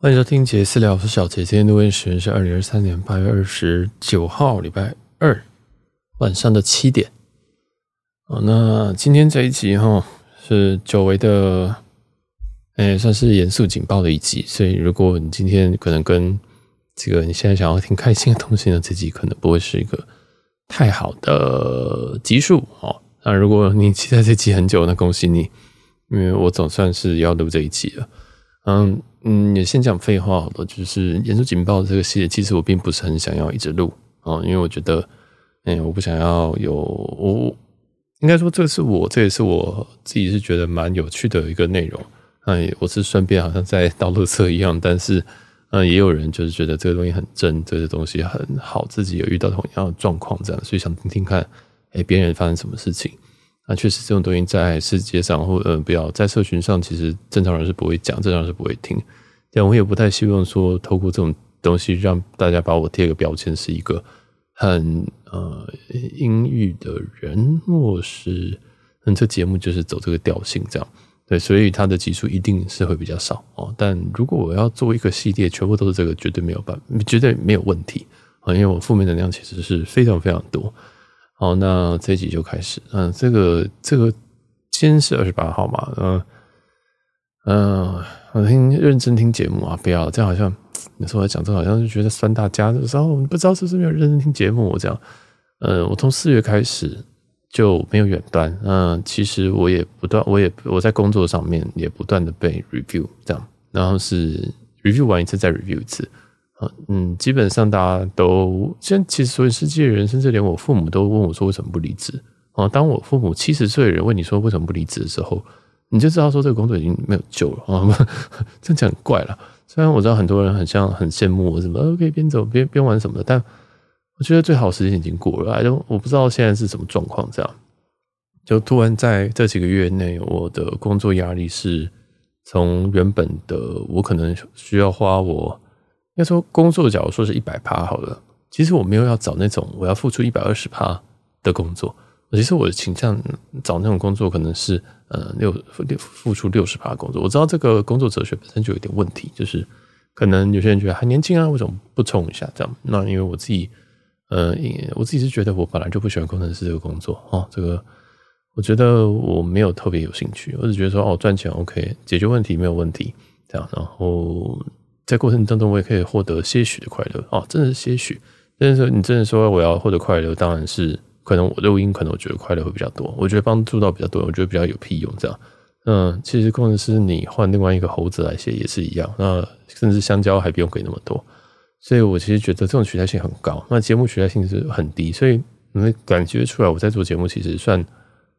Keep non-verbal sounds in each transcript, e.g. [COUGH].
欢迎收听杰私聊，我是小杰。今天录音时间是二零二三年八月二十九号，礼拜二晚上的七点。哦，那今天这一集哈是久违的，哎，算是严肃警报的一集。所以，如果你今天可能跟这个你现在想要听开心的东西呢，这集可能不会是一个太好的集数哦。那如果你期待这集很久，那恭喜你，因为我总算是要录这一集了。嗯嗯，也先讲废话好了，就是严肃警报这个系列，其实我并不是很想要一直录啊，因为我觉得，哎、我不想要有我，应该说这是我，这也是我自己是觉得蛮有趣的一个内容。哎，我是顺便好像在倒垃圾一样，但是，嗯，也有人就是觉得这个东西很真，这个东西很好，自己有遇到同样的状况这样，所以想听听看，哎、欸，别人发生什么事情。那确实，这种东西在世界上或呃，不要在社群上，其实正常人是不会讲，正常人是不会听。但我也不太希望说，透过这种东西让大家把我贴个标签，是一个很呃阴郁的人，或是嗯，这节目就是走这个调性这样。对，所以它的集数一定是会比较少哦。但如果我要做一个系列，全部都是这个，绝对没有办，绝对没有问题啊，因为我负面能量其实是非常非常多。好，那这一集就开始。嗯，这个这个今天是二十八号嘛？嗯嗯，我听认真听节目啊，不要这样，好像你说我讲这好像就觉得酸大家。有时候不知道是不是没有认真听节目，我这样。嗯，我从四月开始就没有远端。嗯，其实我也不断，我也我在工作上面也不断的被 review 这样，然后是 review 完一次再 review 一次。啊嗯，基本上大家都，现在其实所有世界人，甚至连我父母都问我说为什么不离职啊？当我父母七十岁的人问你说为什么不离职的时候，你就知道说这个工作已经没有救了啊！[LAUGHS] 这样讲很怪了。虽然我知道很多人很像很羡慕我什么，可以边走边边玩什么的，但我觉得最好时间已经过了。哎，我不知道现在是什么状况，这样就突然在这几个月内，我的工作压力是从原本的我可能需要花我。要说工作，假如说是一百趴好了，其实我没有要找那种我要付出一百二十趴的工作。其实我倾向找那种工作，可能是呃六六付出六十趴的工作。我知道这个工作哲学本身就有点问题，就是可能有些人觉得还年轻啊，为什么不冲一下这样？那因为我自己呃，我自己是觉得我本来就不喜欢工程师这个工作哦，这个我觉得我没有特别有兴趣，我只觉得说哦赚钱 OK，解决问题没有问题这样，然后。在过程当中，我也可以获得些许的快乐哦，真的是些许。但是说你真的说我要获得快乐，当然是可能我录音，可能我觉得快乐会比较多，我觉得帮助到比较多，我觉得比较有屁用这样。嗯，其实工程师你换另外一个猴子来写也是一样，那甚至香蕉还不用给那么多。所以我其实觉得这种取代性很高，那节目取代性是很低，所以你会感觉出来我在做节目其实算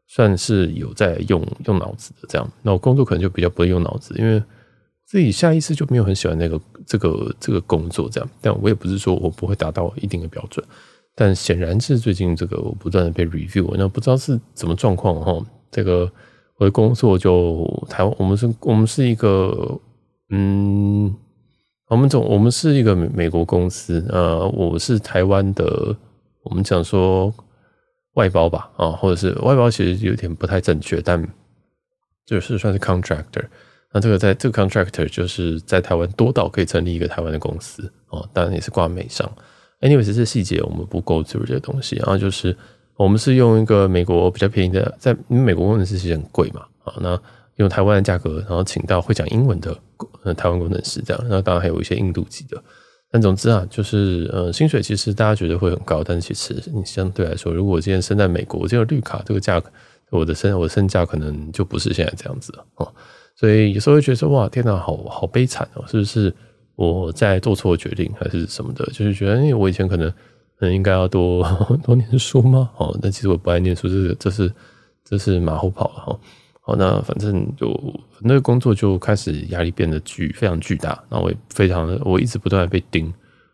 算是有在用用脑子的这样。那我工作可能就比较不会用脑子，因为。自己下意识就没有很喜欢那个这个这个工作这样，但我也不是说我不会达到一定的标准，但显然是最近这个我不断的被 review，那不知道是怎么状况哈。这个我的工作就台湾，我们是，我们是一个嗯，我们总我们是一个美美国公司，呃，我是台湾的，我们讲说外包吧，啊，或者是外包其实有点不太正确，但就是算是 contractor。那这个在这个 contractor 就是在台湾多到可以成立一个台湾的公司哦，当然也是挂美商。Anyways，这些细节我们不 go through 这些东西。然后就是我们是用一个美国比较便宜的，在美国工程师其实很贵嘛，啊，那用台湾的价格，然后请到会讲英文的台湾工程师这样。那当然还有一些印度籍的。但总之啊，就是呃，薪水其实大家觉得会很高，但是其实你相对来说，如果我今天生在美国，我这个绿卡这个价格，我的身我的身价可能就不是现在这样子了哦。所以有时候会觉得说，哇，天哪，好好悲惨哦！是不是我在做错决定，还是什么的？就是觉得，哎我以前可能嗯应该要多 [LAUGHS] 多念书吗？哦，但其实我不爱念书，这是这是这是马后炮了哈。好，那反正就那个工作就开始压力变得巨非常巨大，那我也非常的我一直不断被盯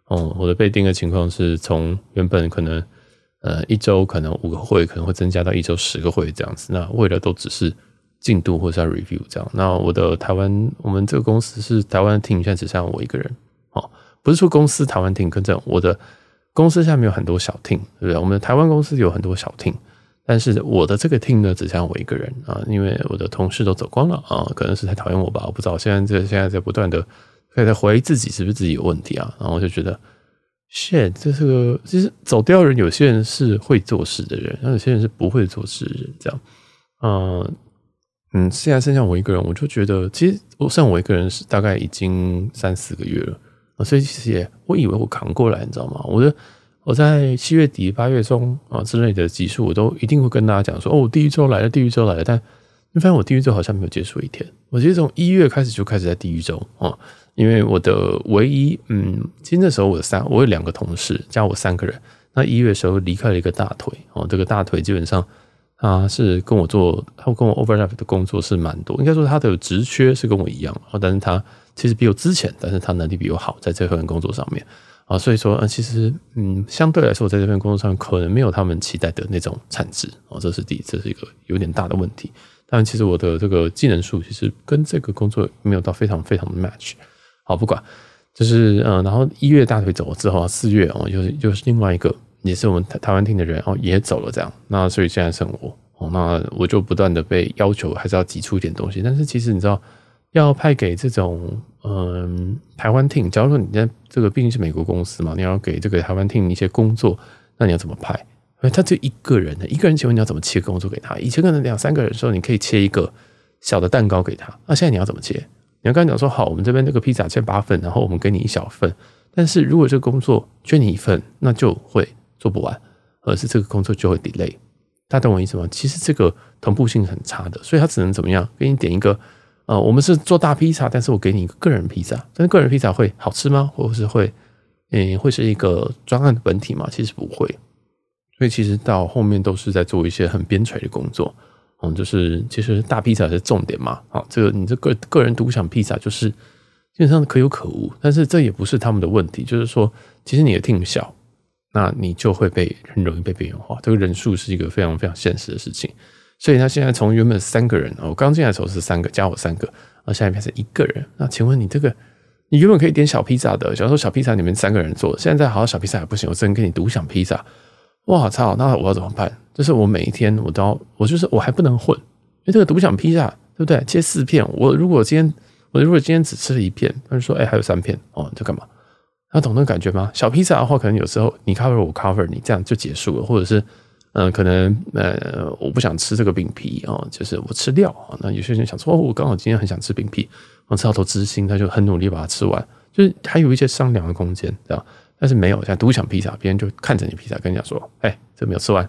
哦。我的被盯的情况是从原本可能呃一周可能五个会，可能会增加到一周十个会这样子。那为了都只是。进度或者是 review 这样，那我的台湾，我们这个公司是台湾 team，现在只剩下我一个人。哦，不是说公司台湾 team 跟这样，我的公司下面有很多小 team，对不对？我们的台湾公司有很多小 team，但是我的这个 team 呢，只剩下我一个人啊，因为我的同事都走光了啊，可能是太讨厌我吧，我不知道。现在这现在在不断的可以在怀疑自己是不是自己有问题啊。然后我就觉得，shit，这是个其实走掉人，有些人是会做事的人，那有些人是不会做事的人，这样，嗯嗯，现在剩下我一个人，我就觉得，其实我剩我一个人是大概已经三四个月了啊，所以其实也我以为我扛过来，你知道吗？我的。我在七月底、八月中啊之类的集数，我都一定会跟大家讲说：“哦，地狱周来了，地狱周来了。”但你发现我地狱周好像没有结束一天。我其实从一月开始就开始在地狱周啊，因为我的唯一嗯，其实那时候我的三，我有两个同事加我三个人。那一月的时候离开了一个大腿哦，这个大腿基本上他是跟我做，他跟我 overlap 的工作是蛮多。应该说他的职缺是跟我一样，但是他其实比我之前，但是他能力比我好，在这份工作上面。啊，所以说，呃，其实，嗯，相对来说，我在这份工作上可能没有他们期待的那种产值，哦，这是第一，这是一个有点大的问题。但其实我的这个技能数其实跟这个工作没有到非常非常的 match。好，不管，就是，嗯，然后一月大腿走了之后，四月哦，又又是另外一个，也是我们台台湾厅的人哦，也走了，这样。那所以现在剩我，哦，那我就不断的被要求还是要挤出一点东西。但是其实你知道。要派给这种嗯台湾厅假如说你在这个毕竟是美国公司嘛，你要给这个台湾厅一些工作，那你要怎么派？他就一个人的一个人，请问你要怎么切工作给他？以前可能两三个人的时候，你可以切一个小的蛋糕给他，那现在你要怎么切？你要跟他讲说好，我们这边这个披萨切八份，然后我们给你一小份。但是如果这个工作缺你一份，那就会做不完，而是这个工作就会 delay。大家懂我意思吗？其实这个同步性很差的，所以他只能怎么样？给你点一个。呃，我们是做大披萨，但是我给你一个个人披萨，但是个人披萨会好吃吗？或者是会，嗯，会是一个专案本体吗？其实不会，所以其实到后面都是在做一些很边陲的工作，嗯，就是其实大披萨是重点嘛，好，这个你这个个人独享披萨就是基本上可有可无，但是这也不是他们的问题，就是说，其实你的 team 小，那你就会被很容易被边缘化，这个人数是一个非常非常现实的事情。所以他现在从原本三个人，我刚进来的时候是三个，加我三个，然后现在变成一个人。那请问你这个，你原本可以点小披萨的，假如说小披萨你们三个人做，现在好像小披萨也不行，我只能给你独享披萨。哇操！那我要怎么办？就是我每一天我都要，我就是我还不能混，因为这个独享披萨对不对？切四片，我如果今天我如果今天只吃了一片，他就说哎还有三片哦，你在干嘛？那懂那感觉吗？小披萨的话，可能有时候你 cover 我 cover 你，这样就结束了，或者是。嗯，可能呃，我不想吃这个饼皮哦，就是我吃料啊。那有些人想说，哦，我刚好今天很想吃饼皮，我吃到头知心，他就很努力把它吃完，就是还有一些商量的空间，这样。但是没有，像独享披萨，别人就看着你披萨，跟你讲说，哎，这没有吃完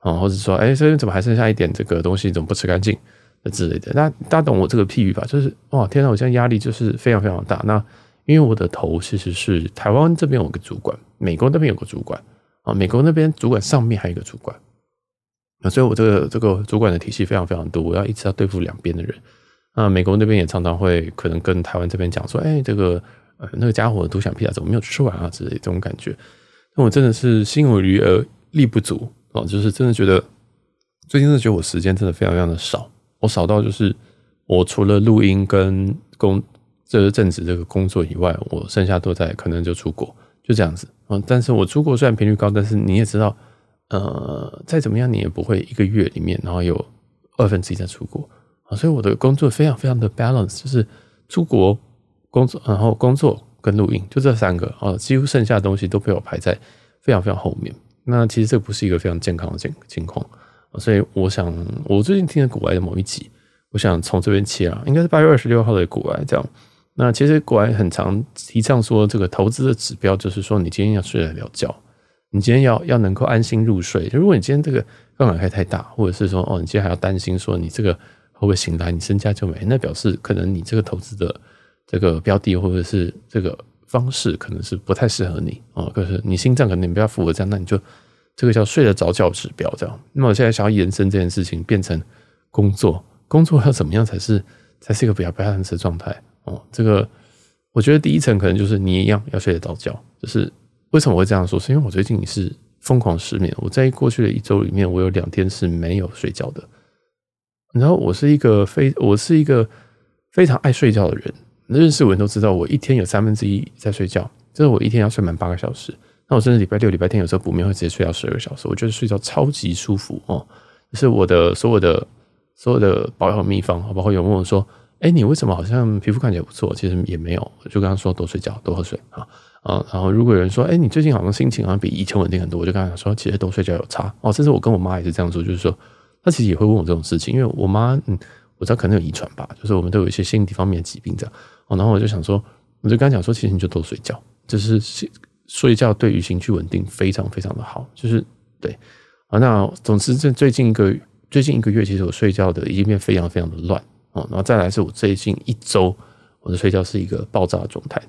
啊，或者说，哎，这边怎么还剩下一点这个东西，怎么不吃干净？那之类的。那大家懂我这个譬喻吧？就是哇，天呐，我现在压力就是非常非常大。那因为我的头其实是台湾这边有个主管，美国那边有个主管啊，美国那边主管上面还有一个主管。所以，我这个这个主管的体系非常非常多，我要一直要对付两边的人。啊，美国那边也常常会可能跟台湾这边讲说，哎，这个呃那个家伙独享披萨怎么没有吃完啊之类这种感觉。那我真的是心有余而力不足啊，就是真的觉得最近真的觉得我时间真的非常非常的少，我少到就是我除了录音跟工这个正职这个工作以外，我剩下都在可能就出国，就这样子。嗯，但是我出国虽然频率高，但是你也知道。呃，再怎么样，你也不会一个月里面，然后有二分之一在出国啊，所以我的工作非常非常的 balance，就是出国工作，然后工作跟录音，就这三个啊，几乎剩下的东西都被我排在非常非常后面。那其实这不是一个非常健康的情情况，所以我想，我最近听了股癌的某一集，我想从这边切啊，应该是八月二十六号的股癌这样。那其实国外很常提倡说，这个投资的指标就是说，你今天要睡得了觉。你今天要要能够安心入睡。如果你今天这个杠杆开太大，或者是说哦，你今天还要担心说你这个会不会醒来，你身家就没，那表示可能你这个投资的这个标的或者是这个方式可能是不太适合你哦。可是你心脏可能你不要符合这样，那你就这个叫睡得着觉指标这样。那么我现在想要延伸这件事情变成工作，工作要怎么样才是才是一个比较 balance 的状态哦？这个我觉得第一层可能就是你一样要睡得着觉，就是。为什么会这样说？是因为我最近是疯狂失眠。我在过去的一周里面，我有两天是没有睡觉的。然后我是一个非我是一个非常爱睡觉的人。认识我人都知道，我一天有三分之一在睡觉，就是我一天要睡满八个小时。那我甚至礼拜六、礼拜天有时候补眠会直接睡到十二个小时。我觉得睡觉超级舒服哦。就是我的所有的所有的保养秘方，包括有问我说：“哎，你为什么好像皮肤看起来不错？其实也没有，就跟他说多睡觉，多喝水啊啊。然后如果有人说，哎，你最近好像心情好像比以前稳定很多，我就跟他说，其实多睡觉有差哦。甚至我跟我妈也是这样说，就是说，她其实也会问我这种事情，因为我妈嗯，我知道可能有遗传吧，就是我们都有一些心理方面的疾病这样哦。然后我就想说，我就跟他讲说，其实你就多睡觉，就是睡觉对于情绪稳定非常非常的好，就是对啊。那总之这最近一个最近一个月，其实我睡觉的已经变非常非常的乱。然后再来是我最近一周，我的睡觉是一个爆炸的状态。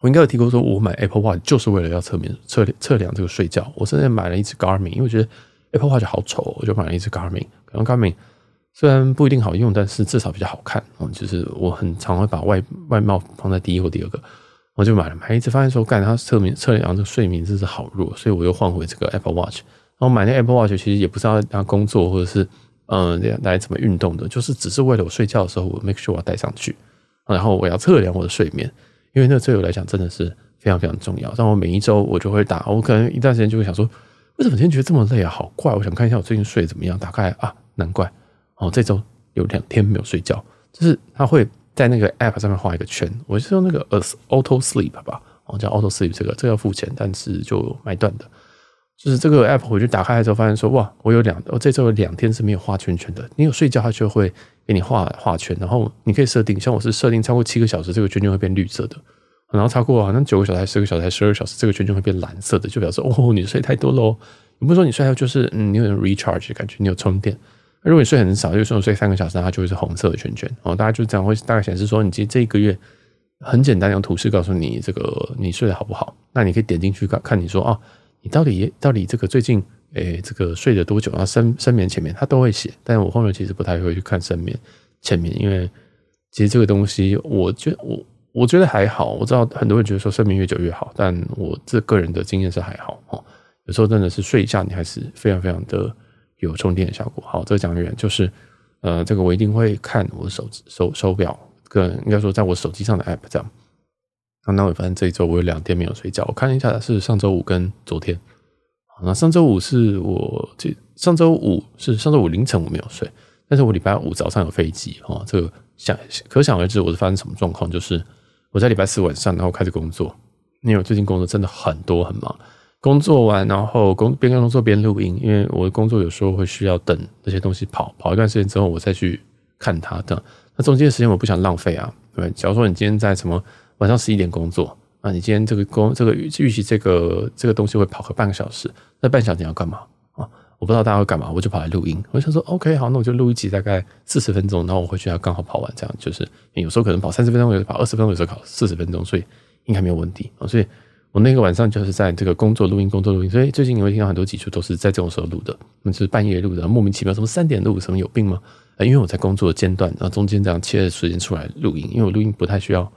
我应该有提过，说我买 Apple Watch 就是为了要测面测测量这个睡觉。我甚至买了一只 Garmin，因为我觉得 Apple Watch 好丑，我就买了一只 Garmin。可能 Garmin 虽然不一定好用，但是至少比较好看。嗯，就是我很常会把外外貌放在第一或第二个，我就买了。买一直发现说，干它测面测量这个睡眠真是好弱，所以我又换回这个 Apple Watch。然后买那 Apple Watch 其实也不是要拿工作或者是。嗯，来怎么运动的？就是只是为了我睡觉的时候，我 make sure 我要带上去，然后我要测量我的睡眠，因为那对我来讲真的是非常非常重要。让我每一周我就会打，我可能一段时间就会想说，为什么今天觉得这么累啊？好怪！我想看一下我最近睡怎么样。打开啊，难怪哦，这周有两天没有睡觉，就是他会在那个 app 上面画一个圈，我是用那个 auto sleep 吧，哦叫 auto sleep 这个，这个要付钱，但是就买断的。就是这个 app，我就打开的时候发现说，哇，我有两，我这周有两天是没有画圈圈的。你有睡觉，它就会给你画画圈，然后你可以设定，像我是设定超过七个小时，这个圈圈会变绿色的，然后超过好像九个小时、十个小时、十二个小时，这个圈圈会变蓝色的，就表示哦，你睡太多喽。你不是说你睡太多就是嗯，你有点 recharge 的感觉，你有充电。如果你睡很少，就说我睡三个小时，它就会是红色的圈圈。哦，大家就这样会大概显示说，你其实这一个月很简单，用图示告诉你这个你睡得好不好。那你可以点进去看看，你说啊。你到底到底这个最近诶、这个睡了多久？然后深深眠前面，他都会写。但是我后面其实不太会去看深眠前面，因为其实这个东西，我觉我我觉得还好。我知道很多人觉得说睡眠越久越好，但我这个人的经验是还好哦。有时候真的是睡一下，你还是非常非常的有充电的效果。好，这个讲的远就是呃，这个我一定会看我的手手手表，跟应该说在我手机上的 app 这样。那我发现这一周我有两天没有睡觉，我看一下是上周五跟昨天。那上周五是我这上周五是上周五凌晨我没有睡，但是我礼拜五早上有飞机哦，这个想可想而知我是发生什么状况，就是我在礼拜四晚上然后开始工作，因为我最近工作真的很多很忙，工作完然后工边工作边录音，因为我的工作有时候会需要等这些东西跑跑一段时间之后我再去看它的，那中间的时间我不想浪费啊，对，假如说你今天在什么。晚上十一点工作啊，你今天这个工这个预预期这个这个东西会跑个半个小时，那半小时你要干嘛啊？我不知道大家会干嘛，我就跑来录音。我想说，OK，好，那我就录一集大概四十分钟，然后我回去要刚好跑完，这样就是有时候可能跑三十分钟，有时候跑二十分钟，有时候跑四十分钟，所以应该没有问题啊。所以我那个晚上就是在这个工作录音，工作录音，所以最近你会听到很多集数都是在这种时候录的，就是半夜录的，莫名其妙，什么三点录，什么有病吗？因为我在工作间段，然后中间这样切的时间出来录音，因为我录音不太需要。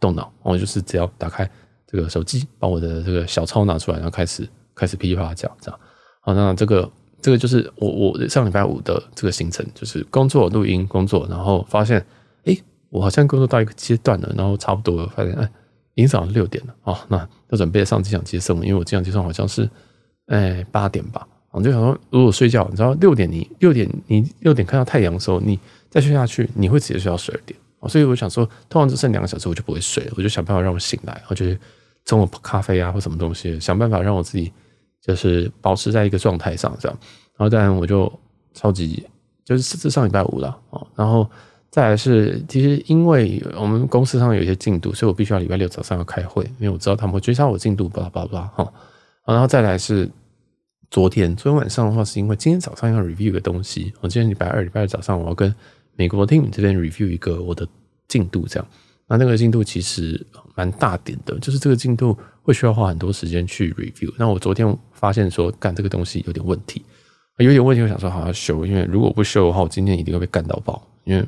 动脑，我就是只要打开这个手机，把我的这个小抄拿出来，然后开始开始噼里啪啦讲，这样。好，那这个这个就是我我上礼拜五的这个行程，就是工作、录音、工作，然后发现，哎，我好像工作到一个阶段了，然后差不多发现，哎，已经早上六点了啊，那就准备上机场接送，因为我机场接送好像是，哎，八点吧。我就想说，如果睡觉，你知道六点你六点你六点看到太阳的时候，你再睡下去，你会直接睡到十二点。哦所以我想说，通常只剩两个小时，我就不会睡了，我就想办法让我醒来，我就冲个咖啡啊或什么东西，想办法让我自己就是保持在一个状态上，这样。然后当然我就超级就是这上礼拜五了哦，然后再来是其实因为我们公司上有一些进度，所以我必须要礼拜六早上要开会，因为我知道他们会追杀我进度，巴拉巴拉巴拉哈。然后再来是昨天，昨天晚上的话是因为今天早上要 review 个东西，我今天礼拜二礼拜二早上我要跟。美国 team 这边 review 一个我的进度，这样，那那个进度其实蛮大点的，就是这个进度会需要花很多时间去 review。那我昨天发现说，干这个东西有点问题，有点问题，我想说好好修，因为如果不修的话，我今天一定会被干到爆。因为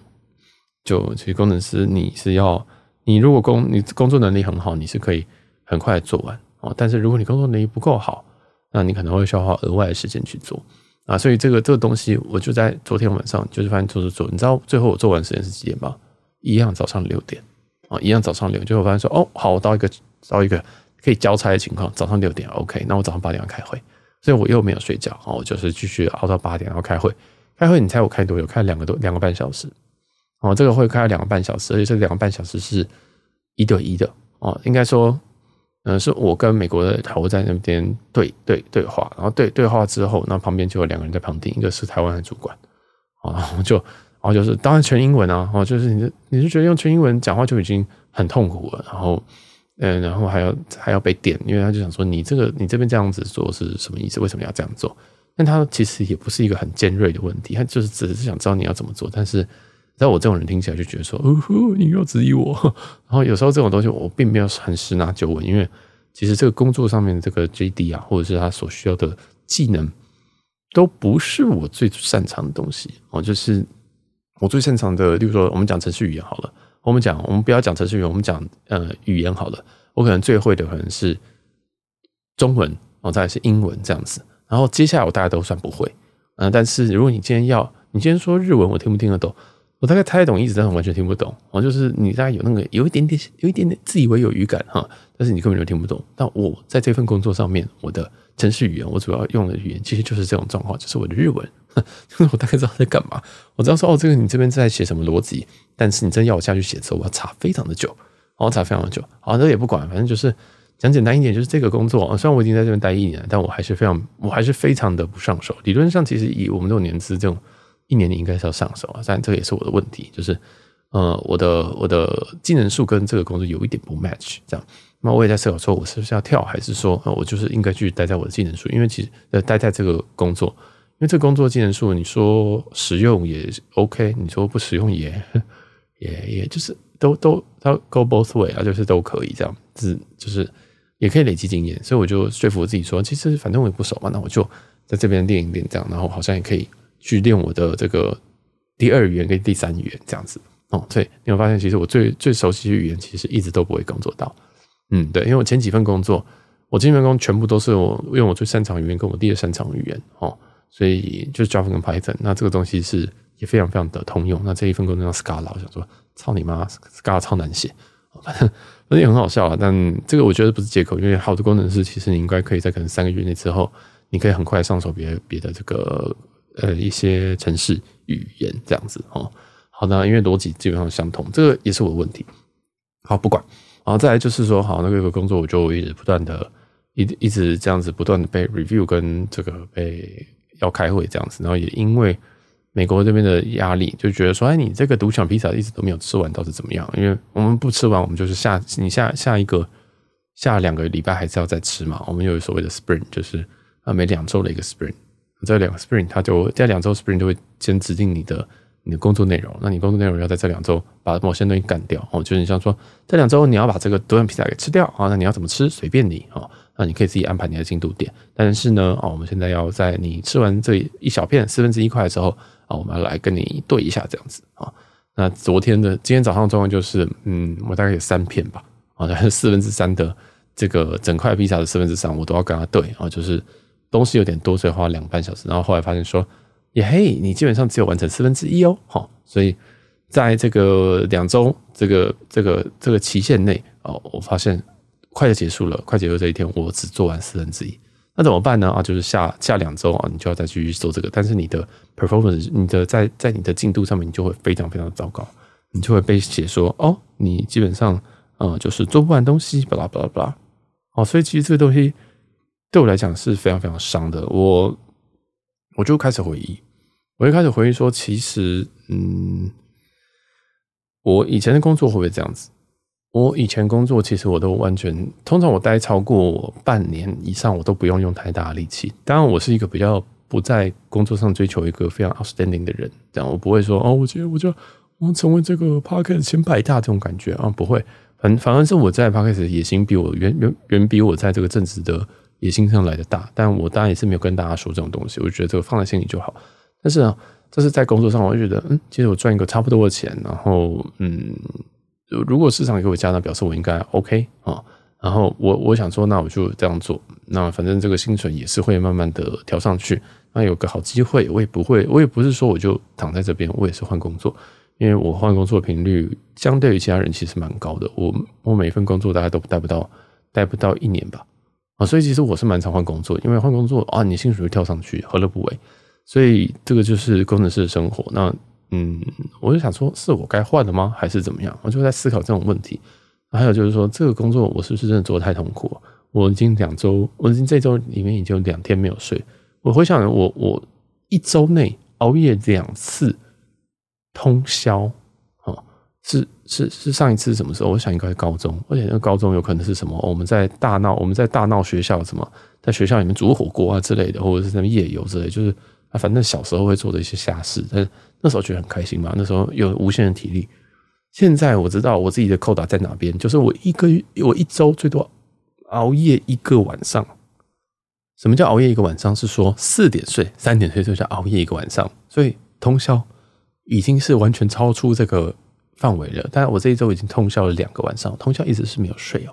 就其实工程师你是要，你如果工你工作能力很好，你是可以很快做完哦。但是如果你工作能力不够好，那你可能会需要花额外的时间去做。啊，所以这个这个东西，我就在昨天晚上就是发现做做做，你知道最后我做完时间是几点吗？一样早上六点啊，一样早上六点，就会发现说，哦，好，我到一个到一个可以交差的情况，早上六点，OK，那我早上八点要开会，所以我又没有睡觉，我就是继续熬到八点然后开会，开会你猜我开多久？开两个多两个半小时，哦，这个会开了两个半小时，而且这两个半小时是一对一的哦，应该说，嗯、是我跟美国的头在那边对对对话，然后对对话之后，那旁边就有两个人在旁听，一个是台湾的主管，啊，就然后就是当然全英文啊，哦，就是你你就觉得用全英文讲话就已经很痛苦了，然后嗯，然后还要还要被点，因为他就想说你这个你这边这样子做是什么意思？为什么要这样做？但他其实也不是一个很尖锐的问题，他就是只是想知道你要怎么做，但是。在我这种人听起来就觉得说，哦呼，你又质疑我。[LAUGHS] 然后有时候这种东西我并没有很十拿九稳，因为其实这个工作上面的这个 JD 啊，或者是他所需要的技能，都不是我最擅长的东西哦。就是我最擅长的，例如说我们讲程序语言好了，我们讲我们不要讲程序语言，我们讲呃语言好了。我可能最会的可能是中文哦，再来是英文这样子。然后接下来我大家都算不会，嗯、但是如果你今天要，你今天说日文，我听不听得懂？我大概猜得懂意思，但是完全听不懂。哦，就是你大概有那个有一点点、有一点点自以为有语感哈，但是你根本就听不懂。但我在这份工作上面，我的程式语言，我主要用的语言其实就是这种状况，就是我的日文。[LAUGHS] 就是我大概知道在干嘛，我知道说哦，这个你这边在写什么逻辑，但是你真要我下去写的时候，我要查非常的久，我查非常的久。好，那也不管，反正就是讲简单一点，就是这个工作，虽然我已经在这边待一年，但我还是非常，我还是非常的不上手。理论上，其实以我们这种年资，这种。一年你应该是要上手啊，但这个也是我的问题，就是，呃，我的我的技能数跟这个工作有一点不 match，这样，那我也在思考说，我是不是要跳，还是说，呃，我就是应该去待在我的技能数？因为其实呃，待在这个工作，因为这个工作技能数，你说实用也 OK，你说不实用也 [LAUGHS] 也也就是都都都 go both way 啊，就是都可以这样，子就是也可以累积经验，所以我就说服我自己说，其实反正我也不熟嘛，那我就在这边练一练这样，然后好像也可以。去练我的这个第二语言跟第三语言这样子哦，所以你会发现，其实我最最熟悉的语言，其实一直都不会工作到。嗯，对，因为我前几份工作，我前几份工全部都是我用我最擅长语言跟我第二擅长语言哦，所以就是 Java 跟 Python。那这个东西是也非常非常的通用。那这一份工作叫 Scala，我想说，操你妈，Scala 超难写，反正反正也很好笑啊。但这个我觉得不是借口，因为好的工程师其实你应该可以在可能三个月内之后，你可以很快上手别别的这个。呃，一些城市语言这样子哦，好的，因为逻辑基本上相同，这个也是我的问题。好，不管，然后再来就是说，好，那个工作我就一直不断的，一一直这样子不断的被 review 跟这个被要开会这样子，然后也因为美国这边的压力，就觉得说，哎，你这个独享披萨一直都没有吃完，到底怎么样？因为我们不吃完，我们就是下你下下一个下两个礼拜还是要再吃嘛。我们有所谓的 sprint，就是啊，每两周的一个 sprint。这两个 sprint，它就这两周 sprint 就会先指定你的你的工作内容。那你工作内容要在这两周把某些东西干掉哦，就是你像说这两周你要把这个独享披萨给吃掉啊，那你要怎么吃随便你啊，那你可以自己安排你的进度点。但是呢，哦，我们现在要在你吃完这一小片四分之一块的时候啊，我们要来跟你对一下这样子啊。那昨天的今天早上状况就是，嗯，我大概有三片吧，啊，四分之三的这个整块披萨的四分之三我都要跟他对啊，就是。东西有点多，所以花了两个半小时。然后后来发现说，耶嘿，你基本上只有完成四分之一哦，好，所以在这个两周这个这个这个期限内哦，我发现快就结束了，快结束这一天，我只做完四分之一。那怎么办呢？啊，就是下下两周啊，你就要再继续做这个，但是你的 performance，你的在在你的进度上面，你就会非常非常糟糕，你就会被写说，哦，你基本上嗯，就是做不完东西，巴拉巴拉巴拉，哦，所以其实这个东西。对我来讲是非常非常伤的，我我就开始回忆，我就开始回忆说，其实，嗯，我以前的工作会不会这样子？我以前工作其实我都完全，通常我待超过半年以上，我都不用用太大的力气。当然，我是一个比较不在工作上追求一个非常 outstanding 的人，这样我不会说哦，我觉得我就我要成为这个 Podcast 前百大这种感觉啊，不会。反反而是我在 Podcast 野心比我远远远比我在这个正职的。野心上来的大，但我当然也是没有跟大家说这种东西。我觉得这个放在心里就好。但是呢，这是在工作上，我就觉得，嗯，其实我赚一个差不多的钱，然后，嗯，如果市场给我加，那表示我应该 OK 啊。然后我我想说，那我就这样做。那反正这个薪水也是会慢慢的调上去。那有个好机会，我也不会，我也不是说我就躺在这边，我也是换工作，因为我换工作频率相对于其他人其实蛮高的。我我每一份工作大概都待不到，待不到一年吧。啊，所以其实我是蛮常换工作，因为换工作啊，你薪水会跳上去，何乐不为？所以这个就是工程师的生活。那嗯，我就想说，是我该换了吗？还是怎么样？我就在思考这种问题。还有就是说，这个工作我是不是真的做得太痛苦？我已经两周，我已经这周里面已经两天没有睡。我回想我，我一周内熬夜两次通宵，是是是上一次什么时候？我想应该是高中，而且那个高中有可能是什么？我们在大闹，我们在大闹学校什么，在学校里面煮火锅啊之类的，或者是什么夜游之类，就是啊，反正小时候会做的一些瞎事，但是那时候觉得很开心嘛，那时候有无限的体力。现在我知道我自己的扣打在哪边，就是我一个月，我一周最多熬夜一个晚上。什么叫熬夜一个晚上？是说四点睡，三点睡就叫熬夜一个晚上。所以通宵已经是完全超出这个范围了。但我这一周已经通宵了两个晚上，通宵一直是没有睡哦，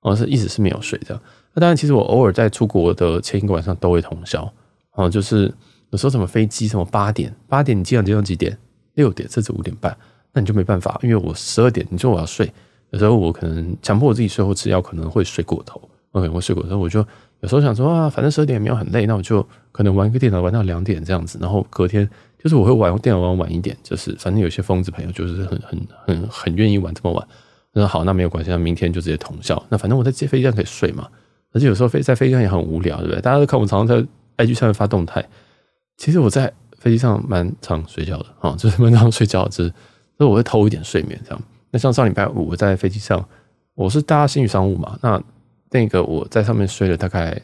哦是一直是没有睡这样。那当然，其实我偶尔在出国的前一个晚上都会通宵哦，就是有时候什么飞机什么八点，八点你机场机场几点？六点甚至五点半。那你就没办法，因为我十二点，你说我要睡，有时候我可能强迫我自己睡后吃药，可能会睡过头，我可能会睡过头，我就有时候想说啊，反正十二点也没有很累，那我就可能玩一个电脑玩到两点这样子，然后隔天就是我会玩电脑玩晚一点，就是反正有些疯子朋友就是很很很很愿意玩这么晚，那好，那没有关系，那明天就直接通宵，那反正我在飞机上可以睡嘛，而且有时候飞在飞机上也很无聊，对不对？大家都看我常常在 IG 上面发动态，其实我在飞机上蛮常睡觉的啊，就是蛮常睡觉，就是。所以我会偷一点睡眠，这样。那像上礼拜五我在飞机上，我是搭新宇商务嘛，那那个我在上面睡了大概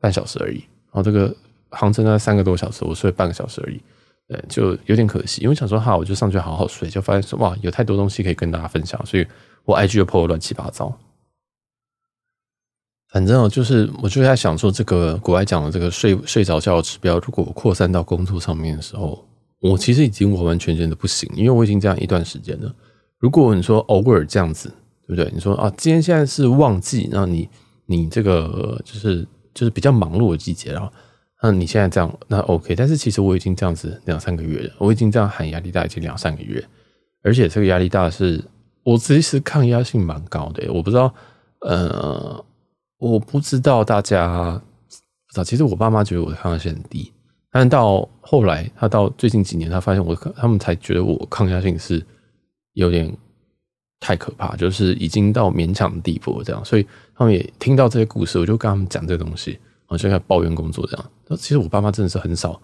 半小时而已。然后这个航程呢三个多小时，我睡半个小时而已，对，就有点可惜。因为想说哈，我就上去好好睡，就发现说哇，有太多东西可以跟大家分享，所以我 IG 又破了乱七八糟。反正哦就是，我就在想说，这个国外讲的这个睡睡着觉的指标，如果我扩散到工作上面的时候。我其实已经完完全全的不行，因为我已经这样一段时间了。如果你说偶尔这样子，对不对？你说啊，今天现在是旺季，那你你这个就是就是比较忙碌的季节，然后那你现在这样那 OK。但是其实我已经这样子两三个月了，我已经这样喊压力大已经两三个月，而且这个压力大是我其实抗压性蛮高的。我不知道，呃，我不知道大家不知道，其实我爸妈觉得我的抗压性很低。但到后来，他到最近几年，他发现我，他们才觉得我抗压性是有点太可怕，就是已经到勉强的地步这样。所以他们也听到这些故事，我就跟他们讲这个东西，我就开始抱怨工作这样。那其实我爸妈真的是很少，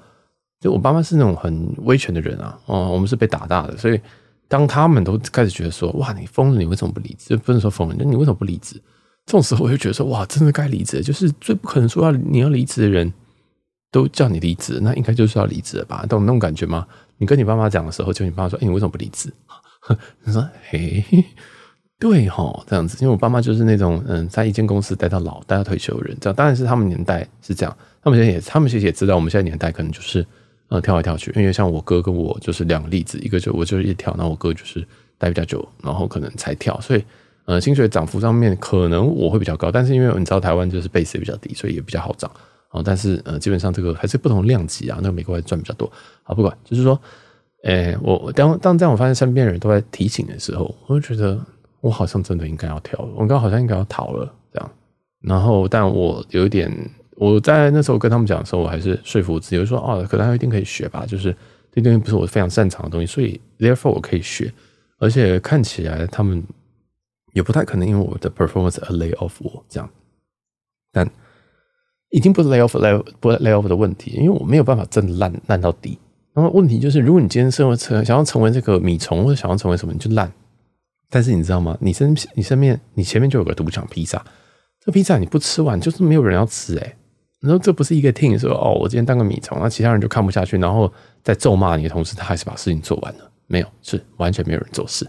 就我爸妈是那种很威权的人啊，哦，我们是被打大的，所以当他们都开始觉得说，哇，你疯了，你为什么不离职？不能说疯了，那你为什么不离职？这种时候我就觉得说，哇，真的该离职，就是最不可能说要你要离职的人。都叫你离职，那应该就是要离职了吧？懂那种感觉吗？你跟你爸妈讲的时候，就你爸妈说：“哎、你为什么不离职？” [LAUGHS] 你说：“嘿，对哈，这样子。”因为我爸妈就是那种嗯，在一间公司待到老、待到退休的人。这样当然是他们年代是这样，他们现在也，他们其实也知道我们现在年代可能就是呃跳来跳去。因为像我哥跟我就是两个例子，一个就我就是一跳，然后我哥就是待比较久，然后可能才跳。所以呃，薪水涨幅上面可能我会比较高，但是因为你知道台湾就是 base 也比较低，所以也比较好涨。哦，但是呃，基本上这个还是不同量级啊。那个美国还赚比较多。好，不管，就是说，诶，我当当这样，我发现身边人都在提醒的时候，我就觉得我好像真的应该要跳了，我刚好像应该要逃了这样。然后，但我有一点，我在那时候跟他们讲的时候，我还是说服自己，我说哦，可能还一定可以学吧。就是这东西不是我非常擅长的东西，所以 therefore 我可以学。而且看起来他们也不太可能因为我的 performance a lay off 我这样，但。已经不是 lay off lay 不 lay off 的问题，因为我没有办法真的烂烂到底。那么问题就是，如果你今天生活成想要成为这个米虫，或者想要成为什么，你就烂。但是你知道吗？你身你身边你前面就有个独享披萨，这披萨你不吃完，就是没有人要吃哎。然后这不是一个 team 说哦，我今天当个米虫，那其他人就看不下去，然后在咒骂你的同时，他还是把事情做完了。没有，是完全没有人做事。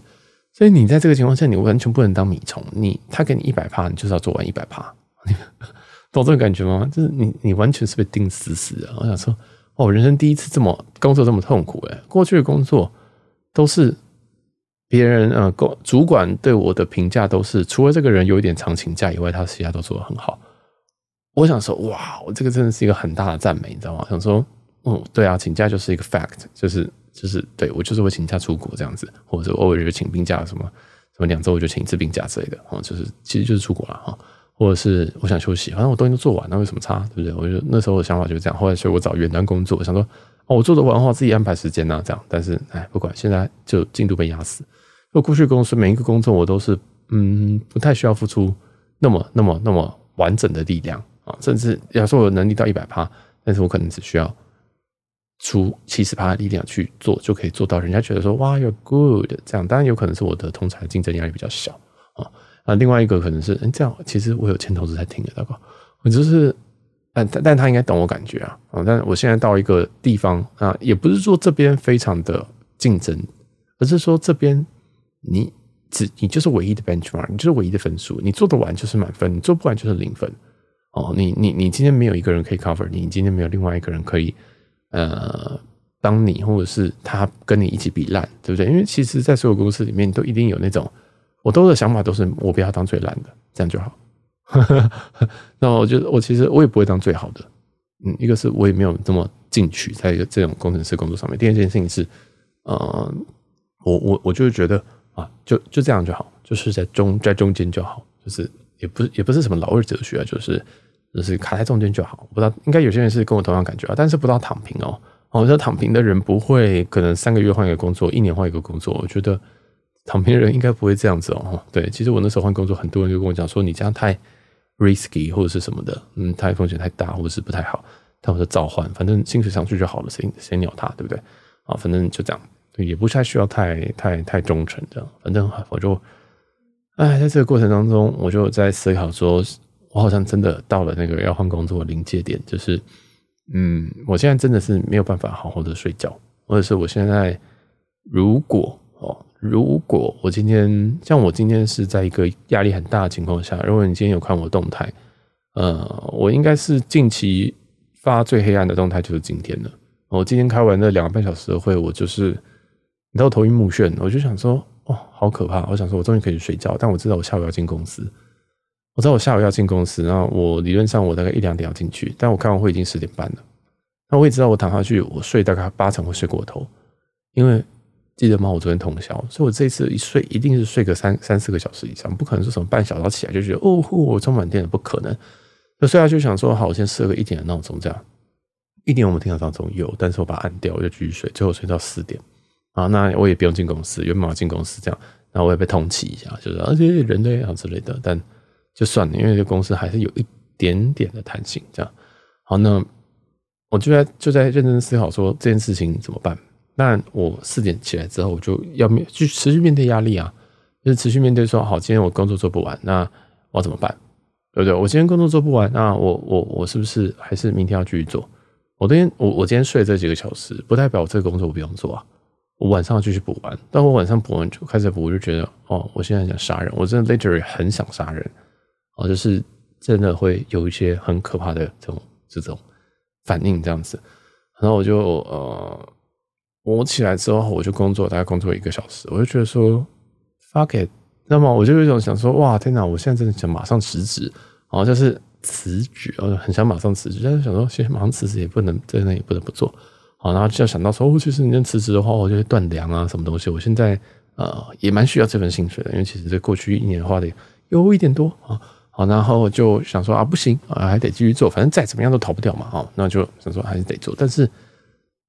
所以你在这个情况下，你完全不能当米虫。你他给你一百趴，你就是要做完一百趴。[LAUGHS] 懂这种感觉吗？就是你，你完全是被钉死死的。我想说，哦，人生第一次这么工作这么痛苦诶。过去的工作都是别人呃，工主管对我的评价都是，除了这个人有一点常请假以外，他其他都做得很好。我想说，哇，我这个真的是一个很大的赞美，你知道吗？想说，嗯，对啊，请假就是一个 fact，就是就是对我就是会请假出国这样子，或者偶尔就请病假什么什么两周我就请一次病假之类的，哦，就是其实就是出国了哈。或者是我想休息，反正我东西都做完了，为什么差？对不对？我就那时候的想法就是这样。后来所以我找远端工作，我想说哦，我做得完的话，自己安排时间呐，这样。但是哎，不管，现在就进度被压死。我过去公司每一个工作，我都是嗯，不太需要付出那么那么那么完整的力量啊，甚至要说我能力到一百趴，但是我可能只需要出七十趴的力量去做，就可以做到人家觉得说哇，you're good 这样。当然有可能是我的同侪竞争压力比较小啊。啊，另外一个可能是，嗯，这样其实我有前同事在听的，大哥，我就是，但但但他应该懂我感觉啊，啊，但我现在到一个地方啊，也不是说这边非常的竞争，而是说这边你只你就是唯一的 benchmark，你就是唯一的分数，你做得完就是满分，你做不完就是零分，哦，你你你今天没有一个人可以 cover 你，你今天没有另外一个人可以呃帮你，或者是他跟你一起比烂，对不对？因为其实，在所有公司里面，都一定有那种。我都的想法都是我不要当最烂的，这样就好。[LAUGHS] 那我觉得我其实我也不会当最好的。嗯，一个是我也没有这么进取，在这种工程师工作上面。第二件事情是，呃，我我我就是觉得啊，就就这样就好，就是在中在中间就好，就是也不是也不是什么老二哲学啊，就是就是卡在中间就好。不知道应该有些人是跟我同样感觉啊，但是不到躺平哦。我觉得躺平的人不会可能三个月换一个工作，一年换一个工作。我觉得。躺平的人应该不会这样子哦。对，其实我那时候换工作，很多人就跟我讲说，你这样太 risky 或者是什么的，嗯，太风险太大，或者是不太好。但我说召唤，反正薪水上去就好了，谁谁鸟他，对不对？啊，反正就这样，也不太需要太太太忠诚这样。反正我就，哎，在这个过程当中，我就在思考说，我好像真的到了那个要换工作的临界点，就是，嗯，我现在真的是没有办法好好的睡觉，或者是我现在如果。如果我今天像我今天是在一个压力很大的情况下，如果你今天有看我动态，呃，我应该是近期发最黑暗的动态就是今天了。我今天开完那两个半小时的会，我就是你知道头晕目眩，我就想说，哦，好可怕！我想说我终于可以睡觉，但我知道我下午要进公司，我知道我下午要进公司，然后我理论上我大概一两点要进去，但我开完会已经十点半了。那我也知道我躺下去，我睡大概八成会睡过头，因为。记得吗？我昨天通宵，所以我这次一睡一定是睡个三三四个小时以上，不可能说什么半小时起来就觉得哦，我充满电了，不可能。那睡下去想说好，我先设个一点的闹钟，这样一点我们听到闹钟有，但是我把它按掉，我就继续睡，最后睡到四点啊。那我也不用进公司，原本要进公司这样，然后我也被通缉一下，就是而且人类啊之类的，但就算了，因为这公司还是有一点点的弹性，这样好。那我就在就在认真思考说这件事情怎么办。那我四点起来之后，我就要面去持续面对压力啊，就是持续面对说，好，今天我工作做不完，那我怎么办？对不对？我今天工作做不完，那我我我是不是还是明天要继续做？我今天我我今天睡这几个小时，不代表我这个工作我不用做啊。我晚上要继续补完，但我晚上补完就开始补，我就觉得哦，我现在想杀人，我真的 later 很想杀人哦，就是真的会有一些很可怕的这种这种反应这样子，然后我就呃。我起来之后，我就工作，大概工作一个小时，我就觉得说，fuck it。那么我就有一种想说，哇，天哪！我现在真的想马上辞职，然后就是辞职，我很想马上辞职，但是想说，现在马上辞职也不能，在那也不能不做。好，然后就要想到说，哦，其实你这辞职的话，我就会断粮啊，什么东西。我现在呃也蛮需要这份薪水的，因为其实这过去一年花的有一点多啊。好，然后就想说啊，不行啊，还得继续做，反正再怎么样都逃不掉嘛。哦，那就想说还是得做，但是。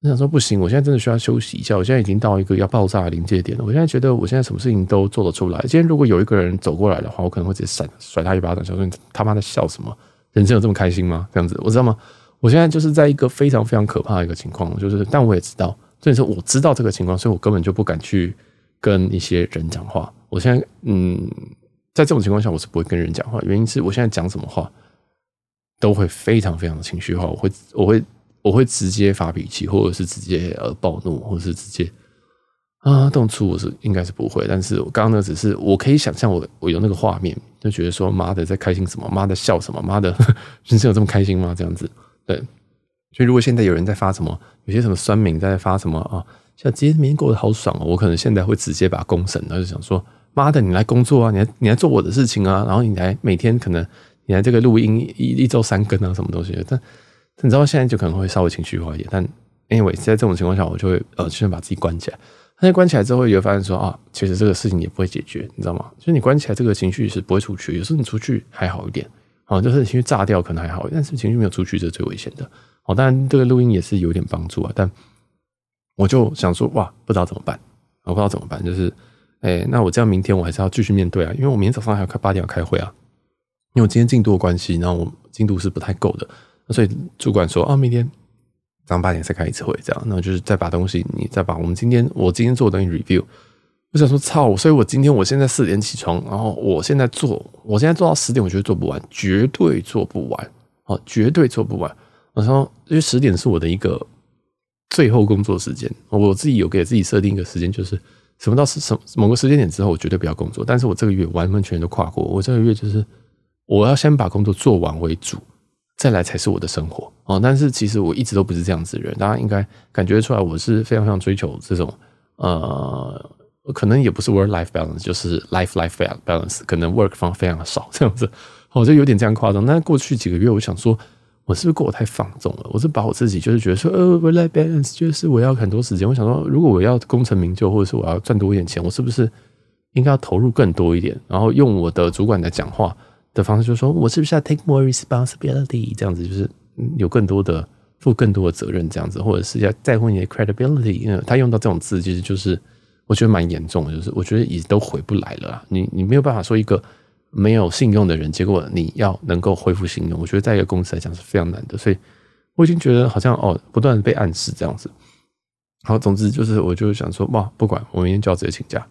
我想说不行，我现在真的需要休息一下。我现在已经到一个要爆炸的临界点了。我现在觉得我现在什么事情都做得出来。今天如果有一个人走过来的话，我可能会直接闪甩他一巴掌，想说你他妈在笑什么？人生有这么开心吗？这样子，我知道吗？我现在就是在一个非常非常可怕的一个情况，就是但我也知道，所以说我知道这个情况，所以我根本就不敢去跟一些人讲话。我现在嗯，在这种情况下，我是不会跟人讲话，原因是我现在讲什么话都会非常非常的情绪化，我会我会。我会直接发脾气，或者是直接呃暴怒，或者是直接啊动粗，我是应该是不会。但是我刚刚呢，只是我可以想象我我有那个画面，就觉得说妈的在开心什么，妈的笑什么，妈的人生 [LAUGHS] 有这么开心吗？这样子对。所以如果现在有人在发什么，有些什么酸民在发什么啊，像今天过得好爽哦，我可能现在会直接把公审，然后就想说妈的你来工作啊，你来你来做我的事情啊，然后你来每天可能你来这个录音一一周三更啊什么东西，但。你知道现在就可能会稍微情绪化一点，但 anyway，在这种情况下，我就会呃，先把自己关起来。但是关起来之后，也会发现说啊，其实这个事情也不会解决，你知道吗？就是你关起来，这个情绪是不会出去。有时候你出去还好一点，啊，就是情绪炸掉可能还好，但是情绪没有出去，这是最危险的。哦，当然这个录音也是有点帮助啊，但我就想说，哇，不知道怎么办，我不知道怎么办，就是，哎，那我这样明天我还是要继续面对啊，因为我明天早上还要开八点要开会啊，因为我今天进度的关系，然后我进度是不太够的，所以主管说，啊，明天早上八点再开一次会，这样，那就是再把东西，你再把我们今天我今天做的东西 review，我想说，操，所以我今天我现在四点起床，然后我现在做，我现在做到十点，我觉得做不完，绝对做不完，哦，绝对做不完。我说，因为十点是我的一个最后工作时间，我自己有给自己设定一个时间，就是什么到什么某个时间点之后，我绝对不要工作。但是我这个月完完全全都跨过，我这个月就是我要先把工作做完为主，再来才是我的生活哦。但是其实我一直都不是这样子的人，大家应该感觉出来，我是非常非常追求这种呃，可能也不是 work life balance，就是 life life balance，可能 work 方非常的少这样子，我 [LAUGHS] 就有点这样夸张。但过去几个月，我想说。我是不是过得太放纵了？我是把我自己就是觉得说，呃，work-life balance 就是我要很多时间。我想说，如果我要功成名就，或者是我要赚多一点钱，我是不是应该要投入更多一点？然后用我的主管来讲话的方式，就是说我是不是要 take more responsibility？这样子就是有更多的负更多的责任，这样子，或者是要在乎你的 credibility？因为他用到这种字，其实就是我觉得蛮严重的，就是我觉得已都回不来了。你你没有办法说一个。没有信用的人，结果你要能够恢复信用，我觉得在一个公司来讲是非常难的。所以我已经觉得好像哦，不断被暗示这样子。好，总之就是，我就想说，哇，不管，我明天就要直接请假。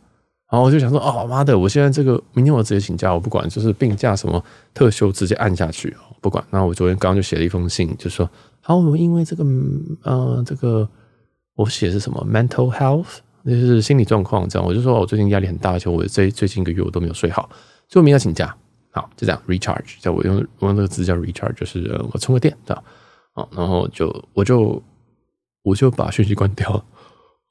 然后我就想说，哦妈的，我现在这个明天我直接请假，我不管，就是病假什么特休直接按下去，不管。然后我昨天刚刚就写了一封信，就说，好，我因为这个，呃，这个我写的是什么，mental health，就是心理状况这样。我就说我最近压力很大，而且我这最近一个月我都没有睡好。所以我明天请假，好，就这样 recharge，叫我用我用那个字叫 recharge，就是我充个电，对吧？好，然后就我就我就把讯息关掉了。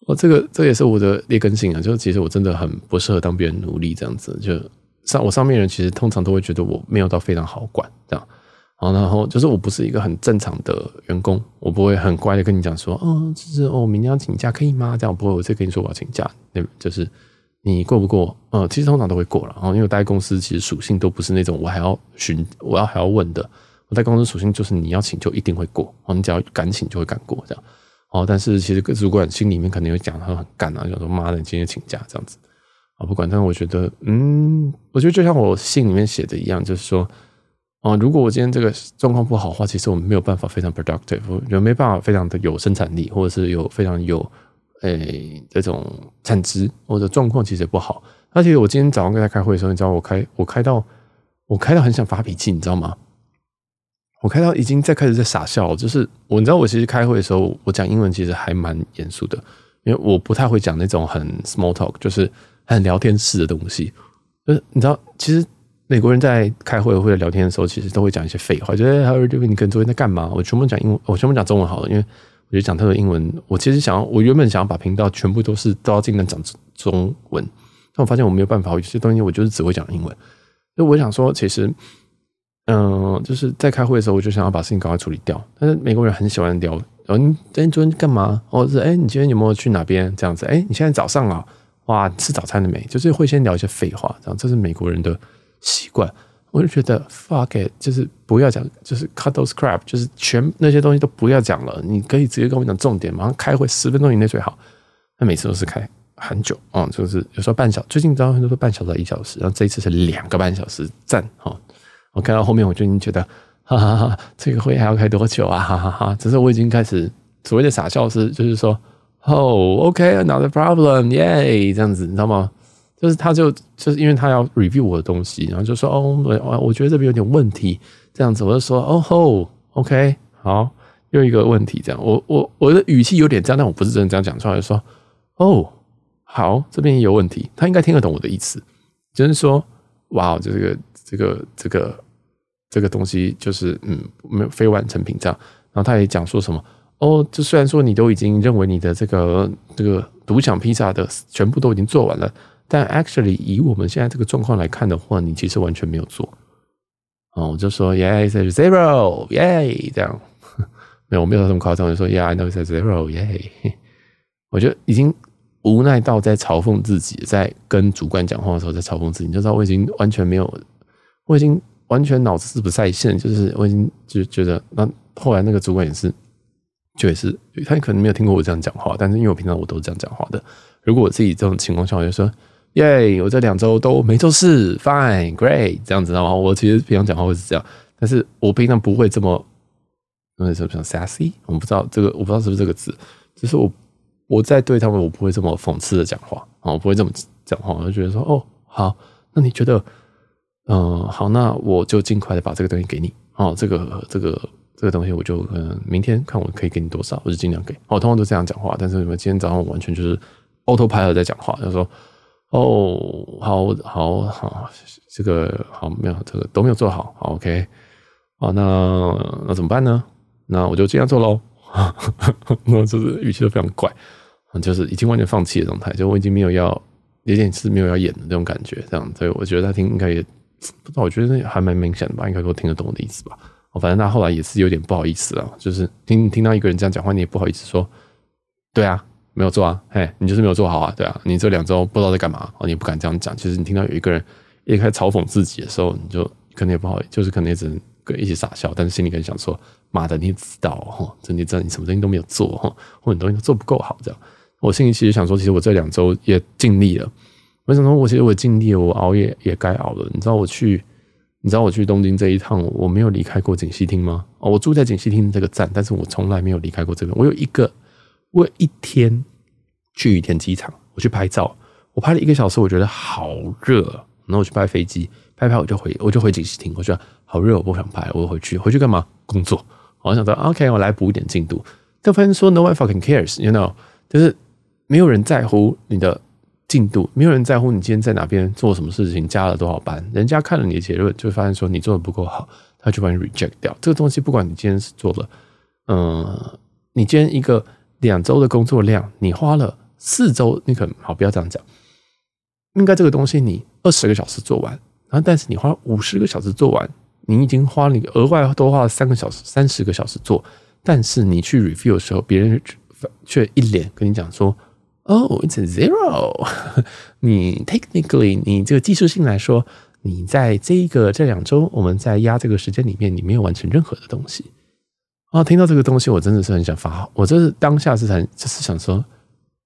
哦，这个这也是我的劣根性啊，就是其实我真的很不适合当别人奴隶这样子。就上我上面人其实通常都会觉得我没有到非常好管这样。好，然后就是我不是一个很正常的员工，我不会很乖的跟你讲说，哦，就是哦，明天要请假可以吗？这样我不会，我再跟你说我要请假，那就是。你过不过？呃，其实通常都会过了。然后，因为我待公司其实属性都不是那种我还要询，我要还要问的。我在公司属性就是你要请就一定会过，哦，你只要敢请就会敢过这样。哦，但是其实主管心里面肯定会讲他很干啊，就说妈的，你今天请假这样子啊，不管。但是我觉得，嗯，我觉得就像我信里面写的一样，就是说，哦，如果我今天这个状况不好的话，其实我们没有办法非常 productive，就没办法非常的有生产力，或者是有非常有。诶、这种产值或者状况其实也不好。而且我今天早上跟他开会的时候，你知道我开我开到我开到很想发脾气，你知道吗？我看到已经在开始在傻笑。就是我，你知道我其实开会的时候，我讲英文其实还蛮严肃的，因为我不太会讲那种很 small talk，就是很聊天式的东西。就是你知道，其实美国人在开会或者聊天的时候，其实都会讲一些废话，就是还有这个你可能昨天在干嘛？我全部讲英文，我全部讲中文好了，因为。我就讲他的英文，我其实想要，我原本想要把频道全部都是都要尽量讲中文，但我发现我没有办法，有些东西我就是只会讲英文。所以我想说，其实，嗯、就是在开会的时候，我就想要把事情赶快处理掉。但是美国人很喜欢聊，哦，你今天昨天干嘛？或者是哎，你今天有没有去哪边？这样子，哎，你现在早上啊，哇，吃早餐了没？就是会先聊一些废话，这样，这是美国人的习惯。我就觉得 fuck it，就是不要讲，就是 cut those crap，就是全那些东西都不要讲了。你可以直接跟我讲重点，马上开会十分钟以内最好。那每次都是开很久啊、嗯，就是有时候半小，最近招很多都半小时到一小时，然后这一次是两个半小时，赞哈！我看到后面我就已经觉得，哈哈哈，这个会还要开多久啊？哈哈哈！只是我已经开始所谓的傻笑是，就是说，哦，OK，another problem，耶，这样子，你知道吗？就是他就就是因为他要 review 我的东西，然后就说哦，我我觉得这边有点问题，这样子我就说哦吼，OK，好，又一个问题，这样我我我的语气有点这样，但我不是真的这样讲出来，就说哦，好，这边有问题，他应该听得懂我的意思，就是说哇，这个这个这个这个东西就是嗯没有非完成品这样，然后他也讲说什么哦，就虽然说你都已经认为你的这个这个独享披萨的全部都已经做完了。但 actually 以我们现在这个状况来看的话，你其实完全没有做。哦，我就说 Yeah, it's zero, yeah，这样 [LAUGHS] 没有，我没有这么夸张，我就说 Yeah, I know it's zero, yeah。[LAUGHS] 我就已经无奈到在嘲讽自己，在跟主管讲话的时候在嘲讽自己，你就知道我已经完全没有，我已经完全脑子是不在线，就是我已经就觉得，那后来那个主管也是，就也是他可能没有听过我这样讲话，但是因为我平常我都是这样讲话的，如果我自己这种情况下，我就说，耶，我这两周都没做事，fine，great，这样子，的话？我其实平常讲话会是这样，但是我平常不会这么，那什么什么 sassy，我不知道这个，我不知道是不是这个字，就是我。我在对他们，我不会这么讽刺的讲话啊，我不会这么讲话，我就觉得说，哦，好，那你觉得，嗯，好，那我就尽快的把这个东西给你，哦，这个这个这个东西，我就嗯，明天看我可以给你多少，我就尽量给。我通常都这样讲话，但是你们今天早上我完全就是 autopilot 在讲话，就说，哦，好好好，这个好没有，这个都没有做好，好，OK，好，那那怎么办呢？那我就这样做喽。[LAUGHS] 那就是语气都非常怪，就是已经完全放弃的状态，就我已经没有要，有点是没有要演的那种感觉，这样，所以我觉得他听应该也不知道，我觉得还蛮明显的吧，应该都听得懂我的意思吧。哦反正他后来也是有点不好意思啊，就是听听到一个人这样讲话，你也不好意思说，对啊，没有做啊，嘿，你就是没有做好啊，对啊，你这两周不知道在干嘛，哦，你也不敢这样讲。其实你听到有一个人一开始嘲讽自己的时候，你就可能也不好，就是可能也只能跟一起傻笑，但是心里可能想说。妈的，你也知道哈，真的知道你什么东西都没有做哈，或者东西都做不够好这样。我心里其实想说，其实我这两周也尽力了。我想说我其实我尽力了，我熬夜也该熬了。你知道我去，你知道我去东京这一趟，我没有离开过锦溪町吗？哦，我住在锦溪町这个站，但是我从来没有离开过这边。我有一个，我有一天去羽田机场，我去拍照，我拍了一个小时，我觉得好热，然后我去拍飞机，拍拍我就回，我就回锦溪町，我觉得好热，我不想拍，我回去，回去干嘛？工作。我想说，OK，我来补一点进度。但发现说，No one fucking cares，you know，就是没有人在乎你的进度，没有人在乎你今天在哪边做什么事情，加了多少班。人家看了你的结论，就会发现说你做的不够好，他就把你 reject 掉。这个东西，不管你今天是做了，嗯，你今天一个两周的工作量，你花了四周，你可能好不要这样讲，应该这个东西你二十个小时做完，然后但是你花五十个小时做完。你已经花了额外多花了三个小时、三十个小时做，但是你去 review 的时候，别人却一脸跟你讲说：“哦，it's a zero。[LAUGHS] ”你 technically 你这个技术性来说，你在这一个这两周，我们在压这个时间里面，你没有完成任何的东西。啊，听到这个东西，我真的是很想发，我就是当下是很就是想说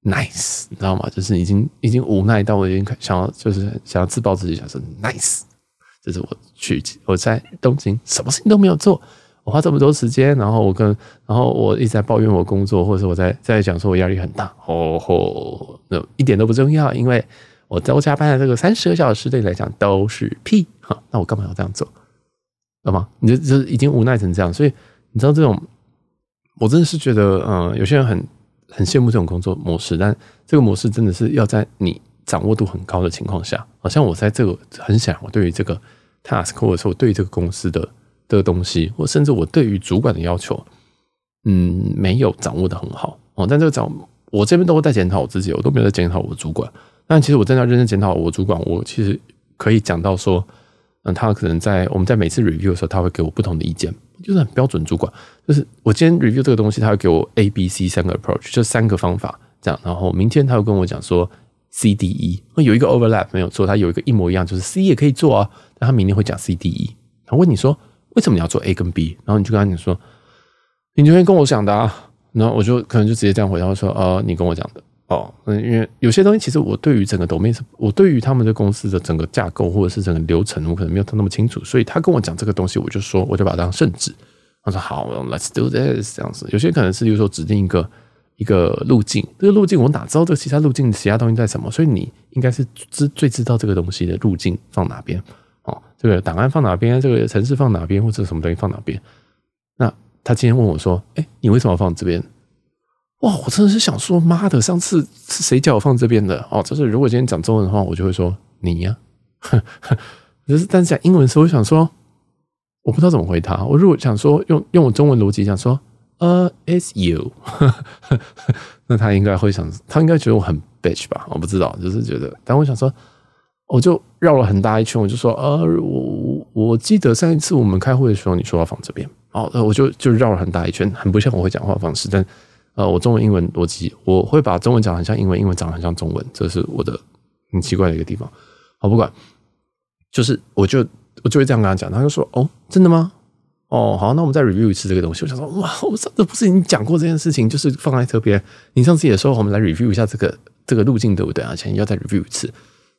nice，你知道吗？就是已经已经无奈到我已经想要就是想要自暴自弃，想说 nice。这是我去，我在东京什么事情都没有做，我花这么多时间，然后我跟，然后我一直在抱怨我工作，或者是我在在讲说我压力很大，哦吼，那一点都不重要，因为我都加班的这个三十个小时对你来讲都是屁，哈，那我干嘛要这样做？懂吗？你就就已经无奈成这样，所以你知道这种，我真的是觉得，嗯，有些人很很羡慕这种工作模式，但这个模式真的是要在你。掌握度很高的情况下，好像我在这个很想，我对于这个 task，或者说我对于这个公司的的东西，或甚至我对于主管的要求，嗯，没有掌握的很好哦。但这个掌，我这边都会在检讨我自己，我都没有在检讨我的主管。但其实我真的认真检讨我主管，我其实可以讲到说，嗯，他可能在我们在每次 review 的时候，他会给我不同的意见，就是很标准主管，就是我今天 review 这个东西，他会给我 A、B、C 三个 approach，就三个方法这样。然后明天他会跟我讲说。C D E 有一个 overlap 没有错，他有一个一模一样，就是 C 也可以做啊。但他明天会讲 C D E，他问你说为什么你要做 A 跟 B，然后你就跟他讲说，你昨天跟我讲的啊。然后我就可能就直接这样回答说，呃，你跟我讲的哦。嗯，因为有些东西其实我对于整个 domain，我对于他们的公司的整个架构或者是整个流程，我可能没有他那么清楚，所以他跟我讲这个东西，我就说我就把它当圣旨。他说好，Let's do this 这样子。有些可能是比如说指定一个。一个路径，这个路径我哪知道这个其他路径其他东西在什么？所以你应该是知最知道这个东西的路径放哪边哦，这个档案放哪边，这个城市放哪边，或者什么东西放哪边？那他今天问我说：“哎，你为什么放这边？”哇，我真的是想说，妈的，上次是谁叫我放这边的？哦，就是如果今天讲中文的话，我就会说你呀。就是但是讲英文的时候，我想说，我不知道怎么回他。我如果想说用用我中文逻辑想说。呃、，it's you，[LAUGHS] 那他应该会想，他应该觉得我很 bitch 吧？我不知道，就是觉得。但我想说，我就绕了很大一圈，我就说，呃，我我记得上一次我们开会的时候，你说要放这边，哦，我就就绕了很大一圈，很不像我会讲话方式。但呃，我中文英文逻辑，我会把中文讲得很像英文，英文讲得很像中文，这是我的很奇怪的一个地方。好，不管，就是我就我就会这样跟他讲，他就说：“哦，真的吗？哦，好，那我们再 review 一次这个东西。”我想说：“哇，我上次不是已经讲过这件事情，就是放在这边。你上次也说我们来 review 一下这个这个路径，对不对？而且要再 review 一次。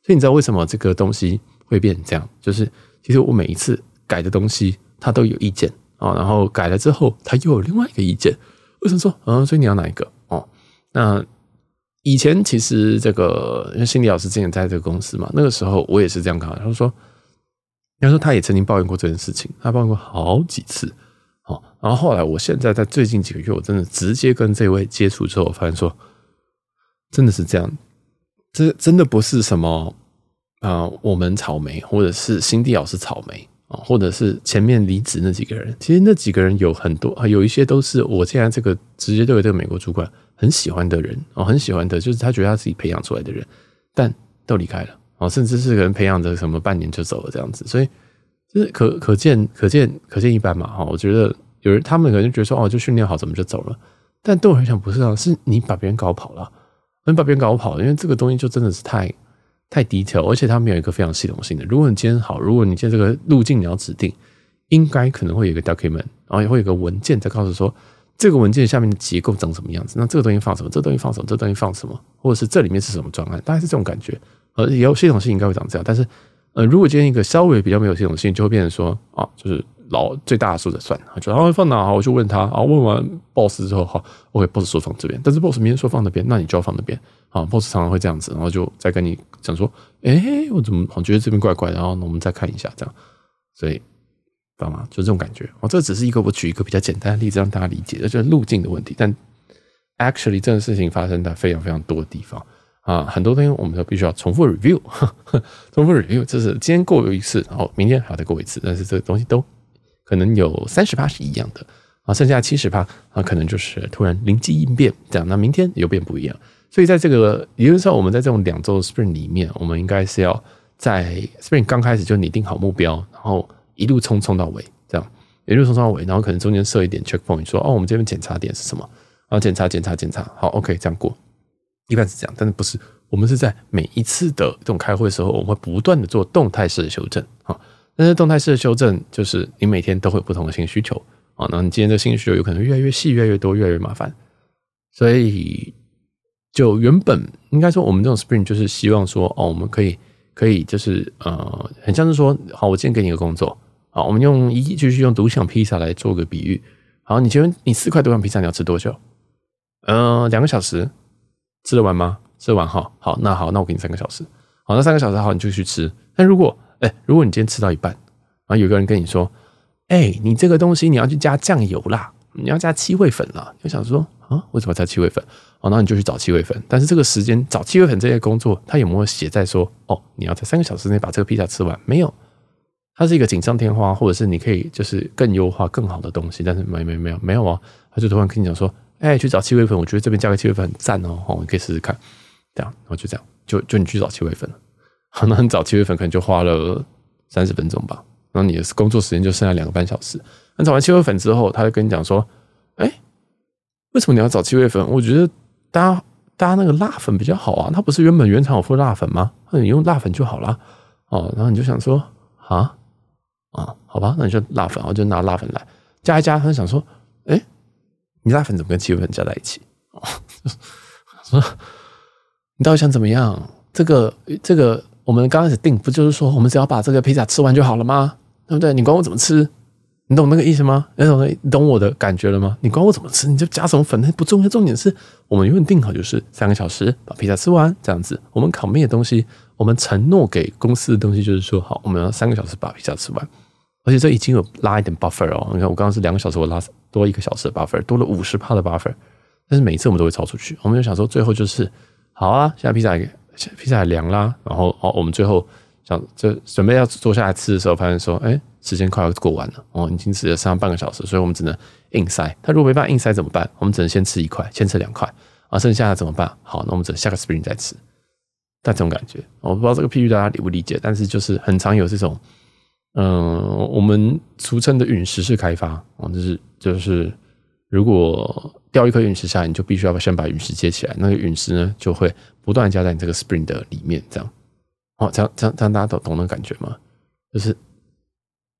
所以你知道为什么这个东西会变成这样？就是其实我每一次改的东西，他都有意见啊，然后改了之后，他又有另外一个意见。”为什么说？嗯，所以你要哪一个？哦，那以前其实这个，因为心理老师之前在这个公司嘛，那个时候我也是这样看。他说，他说他也曾经抱怨过这件事情，他抱怨过好几次。哦，然后后来，我现在在最近几个月，我真的直接跟这位接触之后，我发现说，真的是这样，这真的不是什么啊、呃，我们草莓，或者是新地老师草莓啊。或者是前面离职那几个人，其实那几个人有很多啊，有一些都是我现在这个直接对这个美国主管很喜欢的人哦，很喜欢的，就是他觉得他自己培养出来的人，但都离开了哦，甚至是可能培养着什么半年就走了这样子，所以就是可可见可见可见一斑嘛哈，我觉得有人他们可能觉得说哦，就训练好怎么就走了，但对我来讲不是啊，是你把别人搞跑了，你把别人搞跑了，因为这个东西就真的是太。太 detail，而且它没有一个非常系统性的。如果你今天好，如果你今天这个路径你要指定，应该可能会有一个 document，然后也会有一个文件在告诉说这个文件下面的结构长什么样子。那这个东西放什么？这个东西放什么？这东西放什么？或者是这里面是什么专案？大概是这种感觉。呃，也有系统性应该会长这样。但是，呃，如果今天一个稍微比较没有系统性，就会变成说啊，就是。老最大的数的算，就然后放哪，我就问他，然后问完 boss 之后，好，OK，boss 说放这边，但是 boss 明天说放那边，那你就要放那边，啊，boss 常常会这样子，然后就再跟你讲说，哎，我怎么好觉得这边怪怪，然后我们再看一下，这样，所以，知道吗？就这种感觉，哦，这只是一个我举一个比较简单的例子让大家理解，就是路径的问题，但 actually 这件事情发生在非常非常多的地方。啊，很多东西我们都必须要重复 review，[LAUGHS] 重复 review，就是今天过一次，然后明天还要再过一次，但是这个东西都。可能有三十趴是一样的啊，剩下七十趴啊，可能就是突然灵机应变这样。那明天又变不一样，所以在这个也就是说，我们在这种两周 spring 里面，我们应该是要在 spring 刚开始就拟定好目标，然后一路冲冲到尾，这样一路冲到尾，然后可能中间设一点 checkpoint，说哦，我们这边检查点是什么？然后检查检查检查，好，OK，这样过，一般是这样，但是不是？我们是在每一次的这种开会的时候，我们会不断的做动态式的修正啊。但是动态式的修正，就是你每天都会有不同的新需求。啊，那你今天的新需求有可能越来越细、越来越多、越来越麻烦，所以就原本应该说，我们这种 Spring 就是希望说，哦，我们可以可以就是呃，很像是说，好，我今天给你一个工作，好，我们用一继续用独享披萨来做个比喻，好，你请问你四块独享披萨你要吃多久？嗯、呃，两个小时，吃得完吗？吃得完哈，好，那好，那我给你三个小时，好，那三个小时好，你就去吃，但如果哎，如果你今天吃到一半，然后有个人跟你说：“哎，你这个东西你要去加酱油啦，你要加七味粉啦。”就想说啊，为什么加七味粉？哦，那你就去找七味粉。但是这个时间找七味粉这些工作，他有没有写在说哦，你要在三个小时内把这个披萨吃完？没有，它是一个锦上添花，或者是你可以就是更优化更好的东西。但是没没没有没有啊，他就突然跟你讲说：“哎，去找七味粉，我觉得这边加个七味粉很赞哦，哦，你可以试试看。”这样，然后就这样，就就你去找七味粉了。好，那你找七味粉可能就花了三十分钟吧，然后你的工作时间就剩下两个半小时。那找完七味粉之后，他就跟你讲说：“哎、为什么你要找七味粉？我觉得搭搭那个辣粉比较好啊，它不是原本原厂有附辣粉吗？那你用辣粉就好了。”哦，然后你就想说：“啊啊，好吧，那你就辣粉，我就拿辣粉来加一加。”他就想说：“哎、你辣粉怎么跟七味粉加在一起？”哦，[LAUGHS] 说你到底想怎么样？这个这个。我们刚开始定不就是说，我们只要把这个披萨吃完就好了吗？对不对？你管我怎么吃，你懂那个意思吗？你懂你懂我的感觉了吗？你管我怎么吃，你就加什么粉，那不重要。重点是我们原本定好就是三个小时把披萨吃完，这样子。我们烤面的东西，我们承诺给公司的东西就是说，好，我们要三个小时把披萨吃完。而且这已经有拉一点 buffer 哦。你看，我刚刚是两个小时，我拉多一个小时的 buffer，多了五十帕的 buffer。但是每一次我们都会超出去，我们就想说，最后就是好啊，现在披萨。披萨凉啦，然后哦，我们最后想就准备要坐下来吃的时候，发现说，哎，时间快要过完了，哦，已经吃了剩下半个小时，所以我们只能硬塞。他如果没办法硬塞怎么办？我们只能先吃一块，先吃两块，啊，剩下的怎么办？好，那我们只能下个 spring 再吃。但这种感觉，我不知道这个譬喻大家理不理解，但是就是很常有这种，嗯，我们俗称的陨石式开发，哦，就是就是如果掉一颗陨石下来，你就必须要先把陨石接起来，那个陨石呢就会不断加在你这个 spring 的里面，这样，哦，这样这样这样大家懂懂那个感觉吗？就是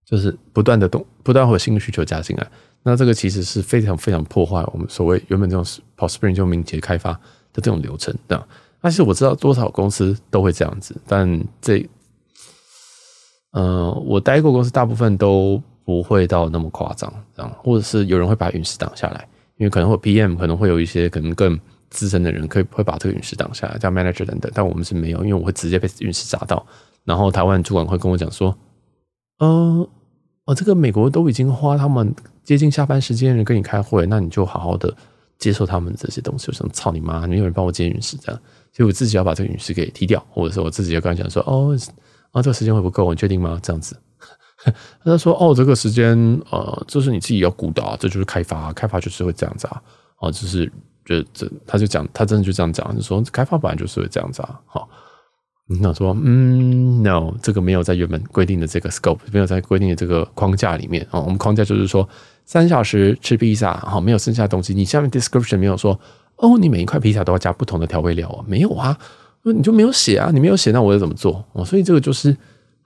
就是不断的动，不断会有新的需求加进来，那这个其实是非常非常破坏我们所谓原本这种跑 spring 就敏捷开发的这种流程，这样。但是我知道多少公司都会这样子，但这，嗯、我待过公司大部分都不会到那么夸张，这样，或者是有人会把陨石挡下来，因为可能会 PM 可能会有一些可能更资深的人可以会把这个陨石挡下来，叫 manager 等等，但我们是没有，因为我会直接被陨石砸到，然后台湾主管会跟我讲说，呃，哦，这个美国都已经花他们接近下班时间人跟你开会，那你就好好的接受他们这些东西，有什么操你妈，没有人帮我接陨石这样。所以我自己要把这个陨石给踢掉，或者说我自己要跟他讲说，哦，啊，这个时间会不够，你确定吗？这样子，[LAUGHS] 他说，哦，这个时间，呃，这是你自己要估的啊，这就是开发，开发就是会这样子啊，哦，就是，就这，他就讲，他真的就这样讲，就说开发本来就是会这样子啊，好，那说，嗯，no，这个没有在原本规定的这个 scope，没有在规定的这个框架里面啊，我们框架就是说三小时吃披萨，好，没有剩下的东西，你下面 description 没有说。哦，你每一块披萨都要加不同的调味料啊？没有啊，那你就没有写啊？你没有写，那我要怎么做？哦，所以这个就是，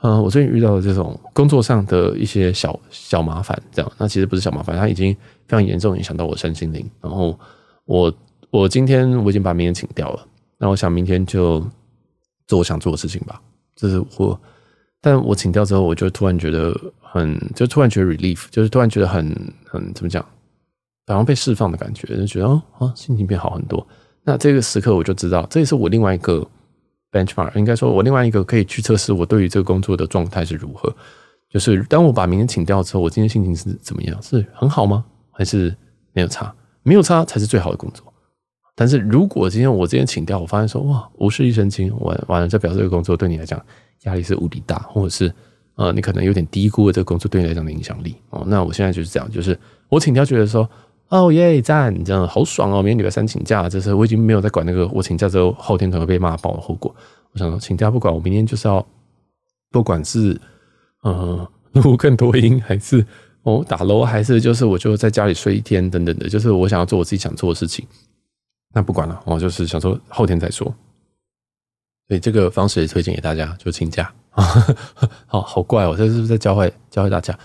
嗯，我最近遇到的这种工作上的一些小小麻烦，这样。那其实不是小麻烦，它已经非常严重影响到我身心灵。然后我我今天我已经把明天请掉了，那我想明天就做我想做的事情吧。就是我，但我请掉之后，我就突然觉得很，就突然觉得 relief，就是突然觉得很很怎么讲？好像被释放的感觉，就觉得哦，哦，心情变好很多。那这个时刻我就知道，这也是我另外一个 benchmark，应该说我另外一个可以去测试我对于这个工作的状态是如何。就是当我把明天请掉之后，我今天心情是怎么样？是很好吗？还是没有差？没有差才是最好的工作。但是如果今天我今天请掉，我发现说哇，无事一身轻，完完了，这表示这个工作对你来讲压力是无敌大，或者是呃，你可能有点低估了这个工作对你来讲的影响力哦。那我现在就是这样，就是我请掉，觉得说。哦耶，赞！这样好爽哦！明天礼拜三请假，就是我已经没有在管那个我请假之后后天可能会被骂爆的后果。我想说请假不管，我明天就是要，不管是呃录更多音，还是哦打楼，还是就是我就在家里睡一天等等的，就是我想要做我自己想做的事情。那不管了，我就是想说后天再说。所以这个方式也推荐给大家，就请假啊，[LAUGHS] 好好怪哦！这是不是在教会教会大家？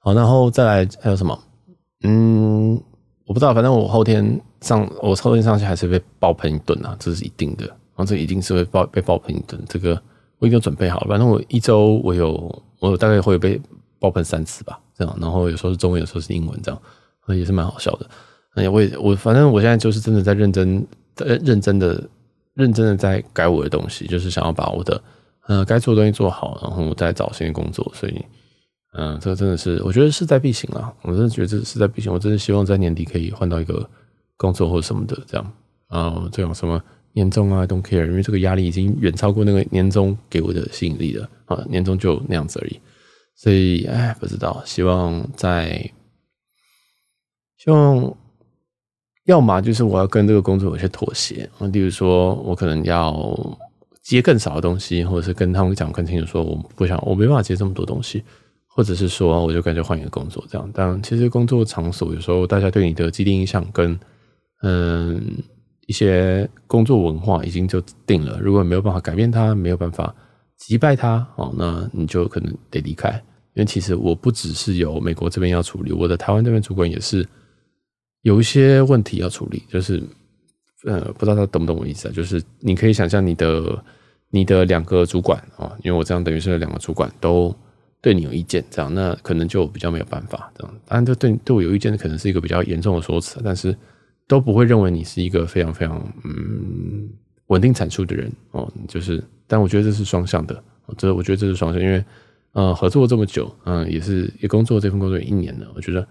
好，然后再来还有什么？嗯。我不知道，反正我后天上，我后天上去还是被爆喷一顿啊，这是一定的。然后这一定是会爆被爆喷一顿，这个我已经准备好了。反正我一周我有我有大概会被爆喷三次吧，这样。然后有时候是中文，有时候是英文，这样，也是蛮好笑的。哎呀，我也我反正我现在就是真的在认真在认真的认真的在改我的东西，就是想要把我的呃该做的东西做好，然后我再找新的工作，所以。嗯，这个真的是，我觉得势在必行啊！我真的觉得这势在必行。我真的希望在年底可以换到一个工作或者什么的，这样啊，这种什么年终啊 don't care，因为这个压力已经远超过那个年终给我的吸引力了啊，年终就那样子而已。所以，哎，不知道，希望在，希望，要么就是我要跟这个工作有些妥协啊，例如说我可能要接更少的东西，或者是跟他们讲更清楚，说我不想，我没办法接这么多东西。或者是说，我就干脆换一个工作，这样。但其实工作场所有时候，大家对你的既定印象跟嗯一些工作文化已经就定了。如果没有办法改变它，没有办法击败它，哦，那你就可能得离开。因为其实我不只是有美国这边要处理，我的台湾这边主管也是有一些问题要处理。就是呃，不知道他懂不懂我意思啊？就是你可以想象你的你的两个主管啊，因为我这样等于是两个主管都。对你有意见，这样那可能就比较没有办法这样。当然，这对对我有意见的可能是一个比较严重的说辞，但是都不会认为你是一个非常非常嗯稳定产出的人哦。就是，但我觉得这是双向的，这我觉得这是双向，因为呃合作这么久，嗯，也是也工作这份工作有一年了，我觉得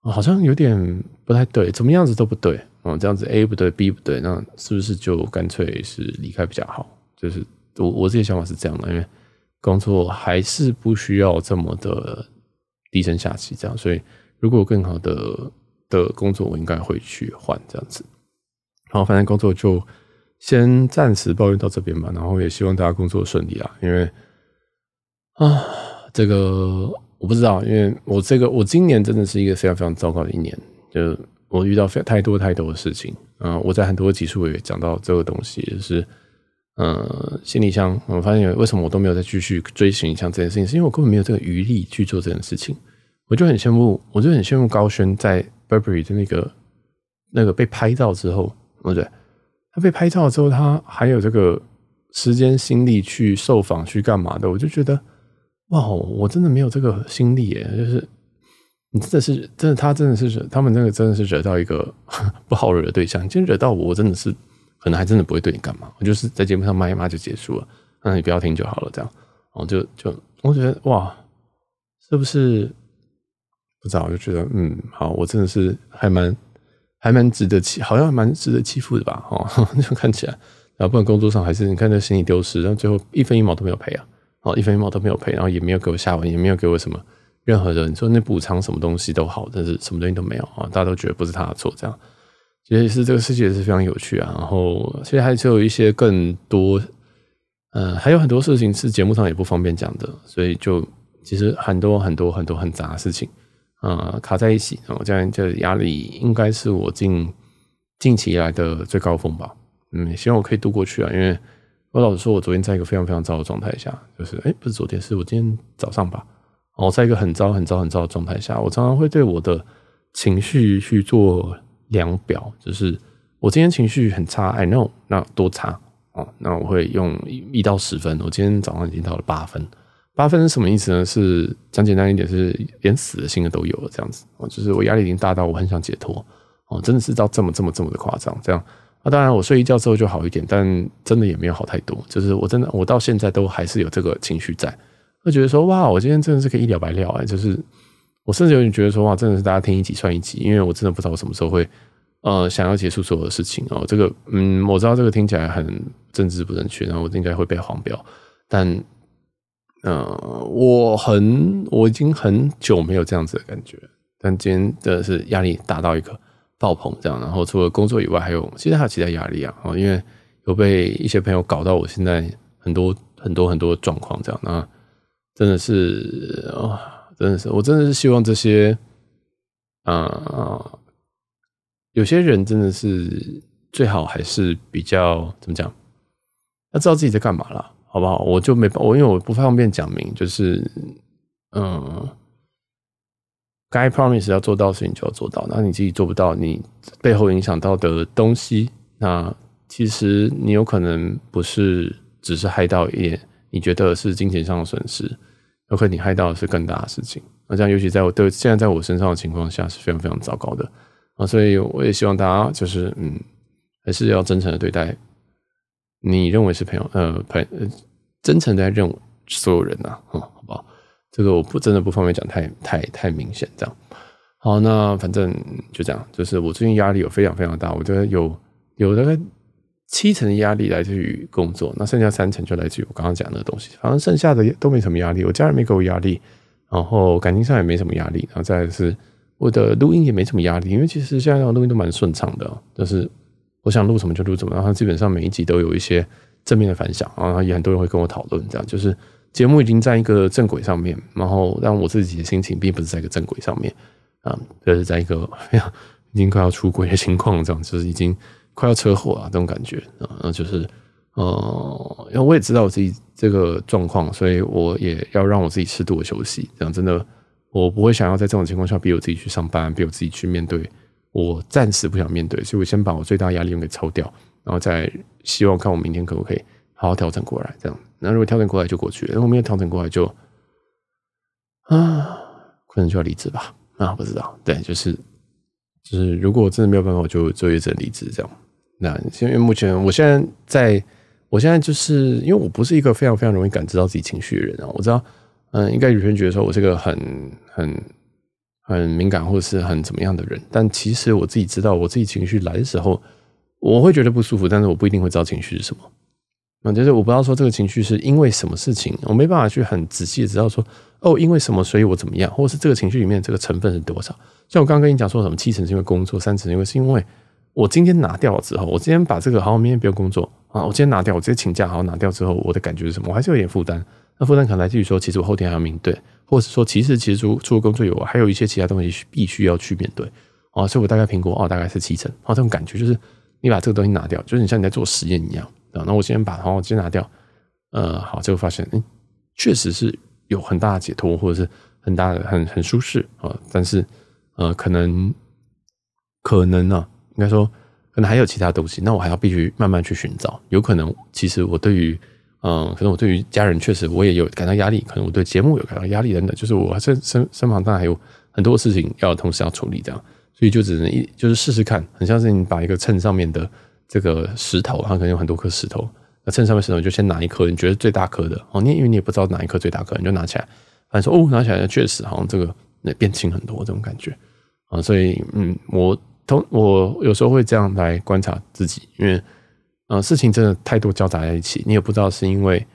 好像有点不太对，怎么样子都不对哦。这样子 A 不对，B 不对，那是不是就干脆是离开比较好？就是我我自己想法是这样的，因为。工作还是不需要这么的低声下气，这样。所以，如果有更好的的工作，我应该会去换这样子。好，反正工作就先暂时抱怨到这边吧。然后也希望大家工作顺利啊，因为啊，这个我不知道，因为我这个我今年真的是一个非常非常糟糕的一年。就我遇到非太多太多的事情，嗯、呃，我在很多集数也讲到这个东西，就是，呃，行李箱，我发现为什么我都没有再继续追行李箱这件事情，是因为我根本没有这个余力去做这件事情。我就很羡慕，我就很羡慕高轩在 Burberry 的那个那个被拍照之后，对不对？他被拍照之后，他还有这个时间心力去受访去干嘛的？我就觉得，哇，我真的没有这个心力耶，就是。你真的是，真的，他真的是惹他们那个真的是惹到一个 [LAUGHS] 不好惹的对象。今天惹到我，我真的是可能还真的不会对你干嘛。我就是在节目上骂一骂就结束了，那你不要听就好了。这样，然后就就我觉得哇，是不是不知道？我就觉得嗯，好，我真的是还蛮还蛮值得欺，好像蛮值得欺负的吧？哦，[LAUGHS] 就看起来，然后不管工作上还是你看这行李丢失，然后最后一分一毛都没有赔啊，哦，一分一毛都没有赔，然后也没有给我下文，也没有给我什么。任何人说那补偿什么东西都好，但是什么东西都没有啊！大家都觉得不是他的错，这样其实是这个世界是非常有趣啊。然后其实还是有一些更多，呃，还有很多事情是节目上也不方便讲的，所以就其实很多很多很多很杂的事情啊、呃、卡在一起，然后这样就压力应该是我近近期以来的最高峰吧。嗯，希望我可以度过去啊，因为我老实说，我昨天在一个非常非常糟的状态下，就是哎，不是昨天，是我今天早上吧。我在一个很糟、很糟、很糟的状态下，我常常会对我的情绪去做量表，就是我今天情绪很差，I know，那多差哦？那我会用一到十分，我今天早上已经到了八分，八分是什么意思呢？是讲简单一点，是连死的心都有了这样子哦，就是我压力已经大到我很想解脱哦，真的是到这么这么这么的夸张这样。那当然，我睡一觉之后就好一点，但真的也没有好太多，就是我真的我到现在都还是有这个情绪在。会觉得说哇，我今天真的是可以一了百了哎！就是我甚至有点觉得说哇，真的是大家听一集算一集，因为我真的不知道我什么时候会呃想要结束所有的事情哦。这个嗯，我知道这个听起来很政治不正确，然后我应该会被黄标，但、呃，我很我已经很久没有这样子的感觉，但今天真的是压力大到一个爆棚这样。然后除了工作以外，还有其实还有其他压力啊，哦，因为有被一些朋友搞到我现在很多很多很多状况这样那。真的是啊、真的是，我真的是希望这些啊、有些人真的是最好还是比较怎么讲，要知道自己在干嘛啦，好不好？我就没我因为我不方便讲明，就是嗯，该 promise 要做到的事情就要做到，那你自己做不到，你背后影响到的东西，那其实你有可能不是只是害到一点，你觉得是金钱上的损失。有可能你害到的是更大的事情，那这样尤其在我对现在在我身上的情况下是非常非常糟糕的啊，所以我也希望大家就是嗯，还是要真诚的对待你认为是朋友呃朋呃真诚的认所有人呐，嗯，好不好？这个我不真的不方便讲太太太明显这样。好，那反正就这样，就是我最近压力有非常非常大，我觉得有有大概。七成的压力来自于工作，那剩下三成就来自于我刚刚讲的东西。反正剩下的都没什么压力，我家人没给我压力，然后感情上也没什么压力，然后再是我的录音也没什么压力，因为其实现在录音都蛮顺畅的，就是我想录什么就录什么，然后基本上每一集都有一些正面的反响，然后也很多人会跟我讨论，这样就是节目已经在一个正轨上面，然后让我自己的心情并不是在一个正轨上面啊，就是在一个已经快要出轨的情况，这样就是已经。快要车祸啊，这种感觉啊，就是，呃，因为我也知道我自己这个状况，所以我也要让我自己适度的休息。这样真的，我不会想要在这种情况下逼我自己去上班，逼我自己去面对我暂时不想面对，所以我先把我最大压力用给抽掉，然后再希望看我明天可不可以好好调整过来。这样，那如果调整过来就过去了，如果没有调整过来就啊，可能就要离职吧。啊，不知道，对，就是就是，如果我真的没有办法，我就就一阵离职这样。那因为目前我现在在，我现在就是因为我不是一个非常非常容易感知到自己情绪的人啊。我知道，嗯，应该有些人觉得说我是个很很很敏感或者是很怎么样的人，但其实我自己知道，我自己情绪来的时候，我会觉得不舒服，但是我不一定会知道情绪是什么。嗯，就是我不知道说这个情绪是因为什么事情，我没办法去很仔细的知道说，哦，因为什么，所以我怎么样，或者是这个情绪里面这个成分是多少。像我刚刚跟你讲说什么，七成是因为工作，三成因为是因为。我今天拿掉了之后，我今天把这个好，明天不用工作啊！我今天拿掉，我直接请假，好拿掉之后，我的感觉是什么？我还是有点负担。那负担可能来自于说，其实我后天还要面对，或者是说，其实其实除除了工作以外，还有一些其他东西必须要去面对。啊，所以我大概评估哦，大概是七成，啊，这种感觉就是你把这个东西拿掉，就是你像你在做实验一样啊。那我今天把好，我先拿掉，呃，好，最后发现，嗯，确实是有很大的解脱，或者是很大的很很舒适啊。但是，呃，可能可能呢、啊，应该说可能还有其他东西，那我还要必须慢慢去寻找。有可能，其实我对于，嗯、可能我对于家人确实我也有感到压力，可能我对节目有感到压力等等，就是我身身身旁当然还有很多事情要同时要处理这样。所以就只能一就是试试看，很像是你把一个秤上面的这个石头，它可能有很多颗石头，那秤上面石头你就先拿一颗你觉得最大颗的哦，你因为你也不知道哪一颗最大颗，你就拿起来，反正说哦，拿起来确实好像这个那变轻很多这种感觉啊，所以嗯，我同我有时候会这样来观察自己，因为呃事情真的太多交杂在一起，你也不知道是因为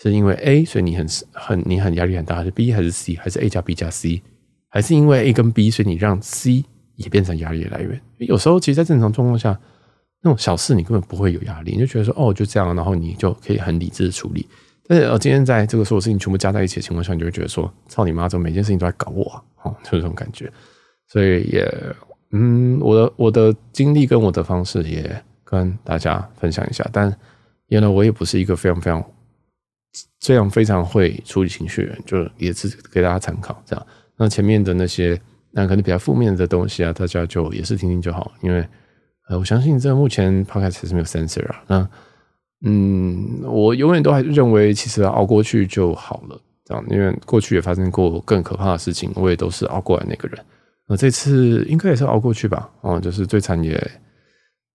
是因为 A，所以你很很你很压力很大，还是 B 还是 C，还是 A 加 B 加 C，还是因为 A 跟 B，所以你让 C。也变成压力的来源。有时候，其实，在正常状况下，那种小事你根本不会有压力，你就觉得说，哦，就这样，然后你就可以很理智的处理。但是，呃，今天在这个所有事情全部加在一起的情况下，你就会觉得说，操你妈，怎么每件事情都在搞我啊？哦，就是这种感觉。所以也，嗯，我的我的经历跟我的方式也跟大家分享一下。但原来我也不是一个非常非常这样非常会处理情绪的人，就也是给大家参考这样。那前面的那些。那可能比较负面的东西啊，大家就也是听听就好，因为呃，我相信这目前 Podcast 还是没有 censor 啊。那嗯，我永远都还是认为，其实熬过去就好了，这样，因为过去也发生过更可怕的事情，我也都是熬过来那个人。那这次应该也是熬过去吧？哦，就是最惨也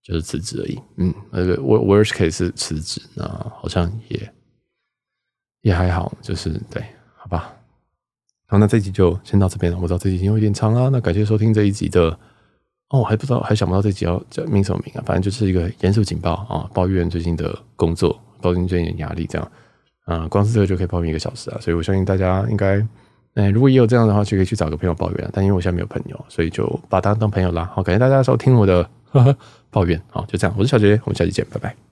就是辞职而已。嗯，那个 worst case 是辞职，那好像也也还好，就是对，好吧。好，那这集就先到这边了。我知道这集已经有点长了，那感谢收听这一集的。哦，我还不知道，还想不到这集要叫名什么名啊？反正就是一个严肃警报啊，抱怨最近的工作，抱怨最近的压力，这样啊，光是这个就可以抱怨一个小时啊。所以我相信大家应该，哎，如果也有这样的话，就可以去找个朋友抱怨。但因为我现在没有朋友，所以就把他当朋友啦。好，感谢大家收听我的呵 [LAUGHS] 呵抱怨。好，就这样，我是小杰，我们下期见，拜拜。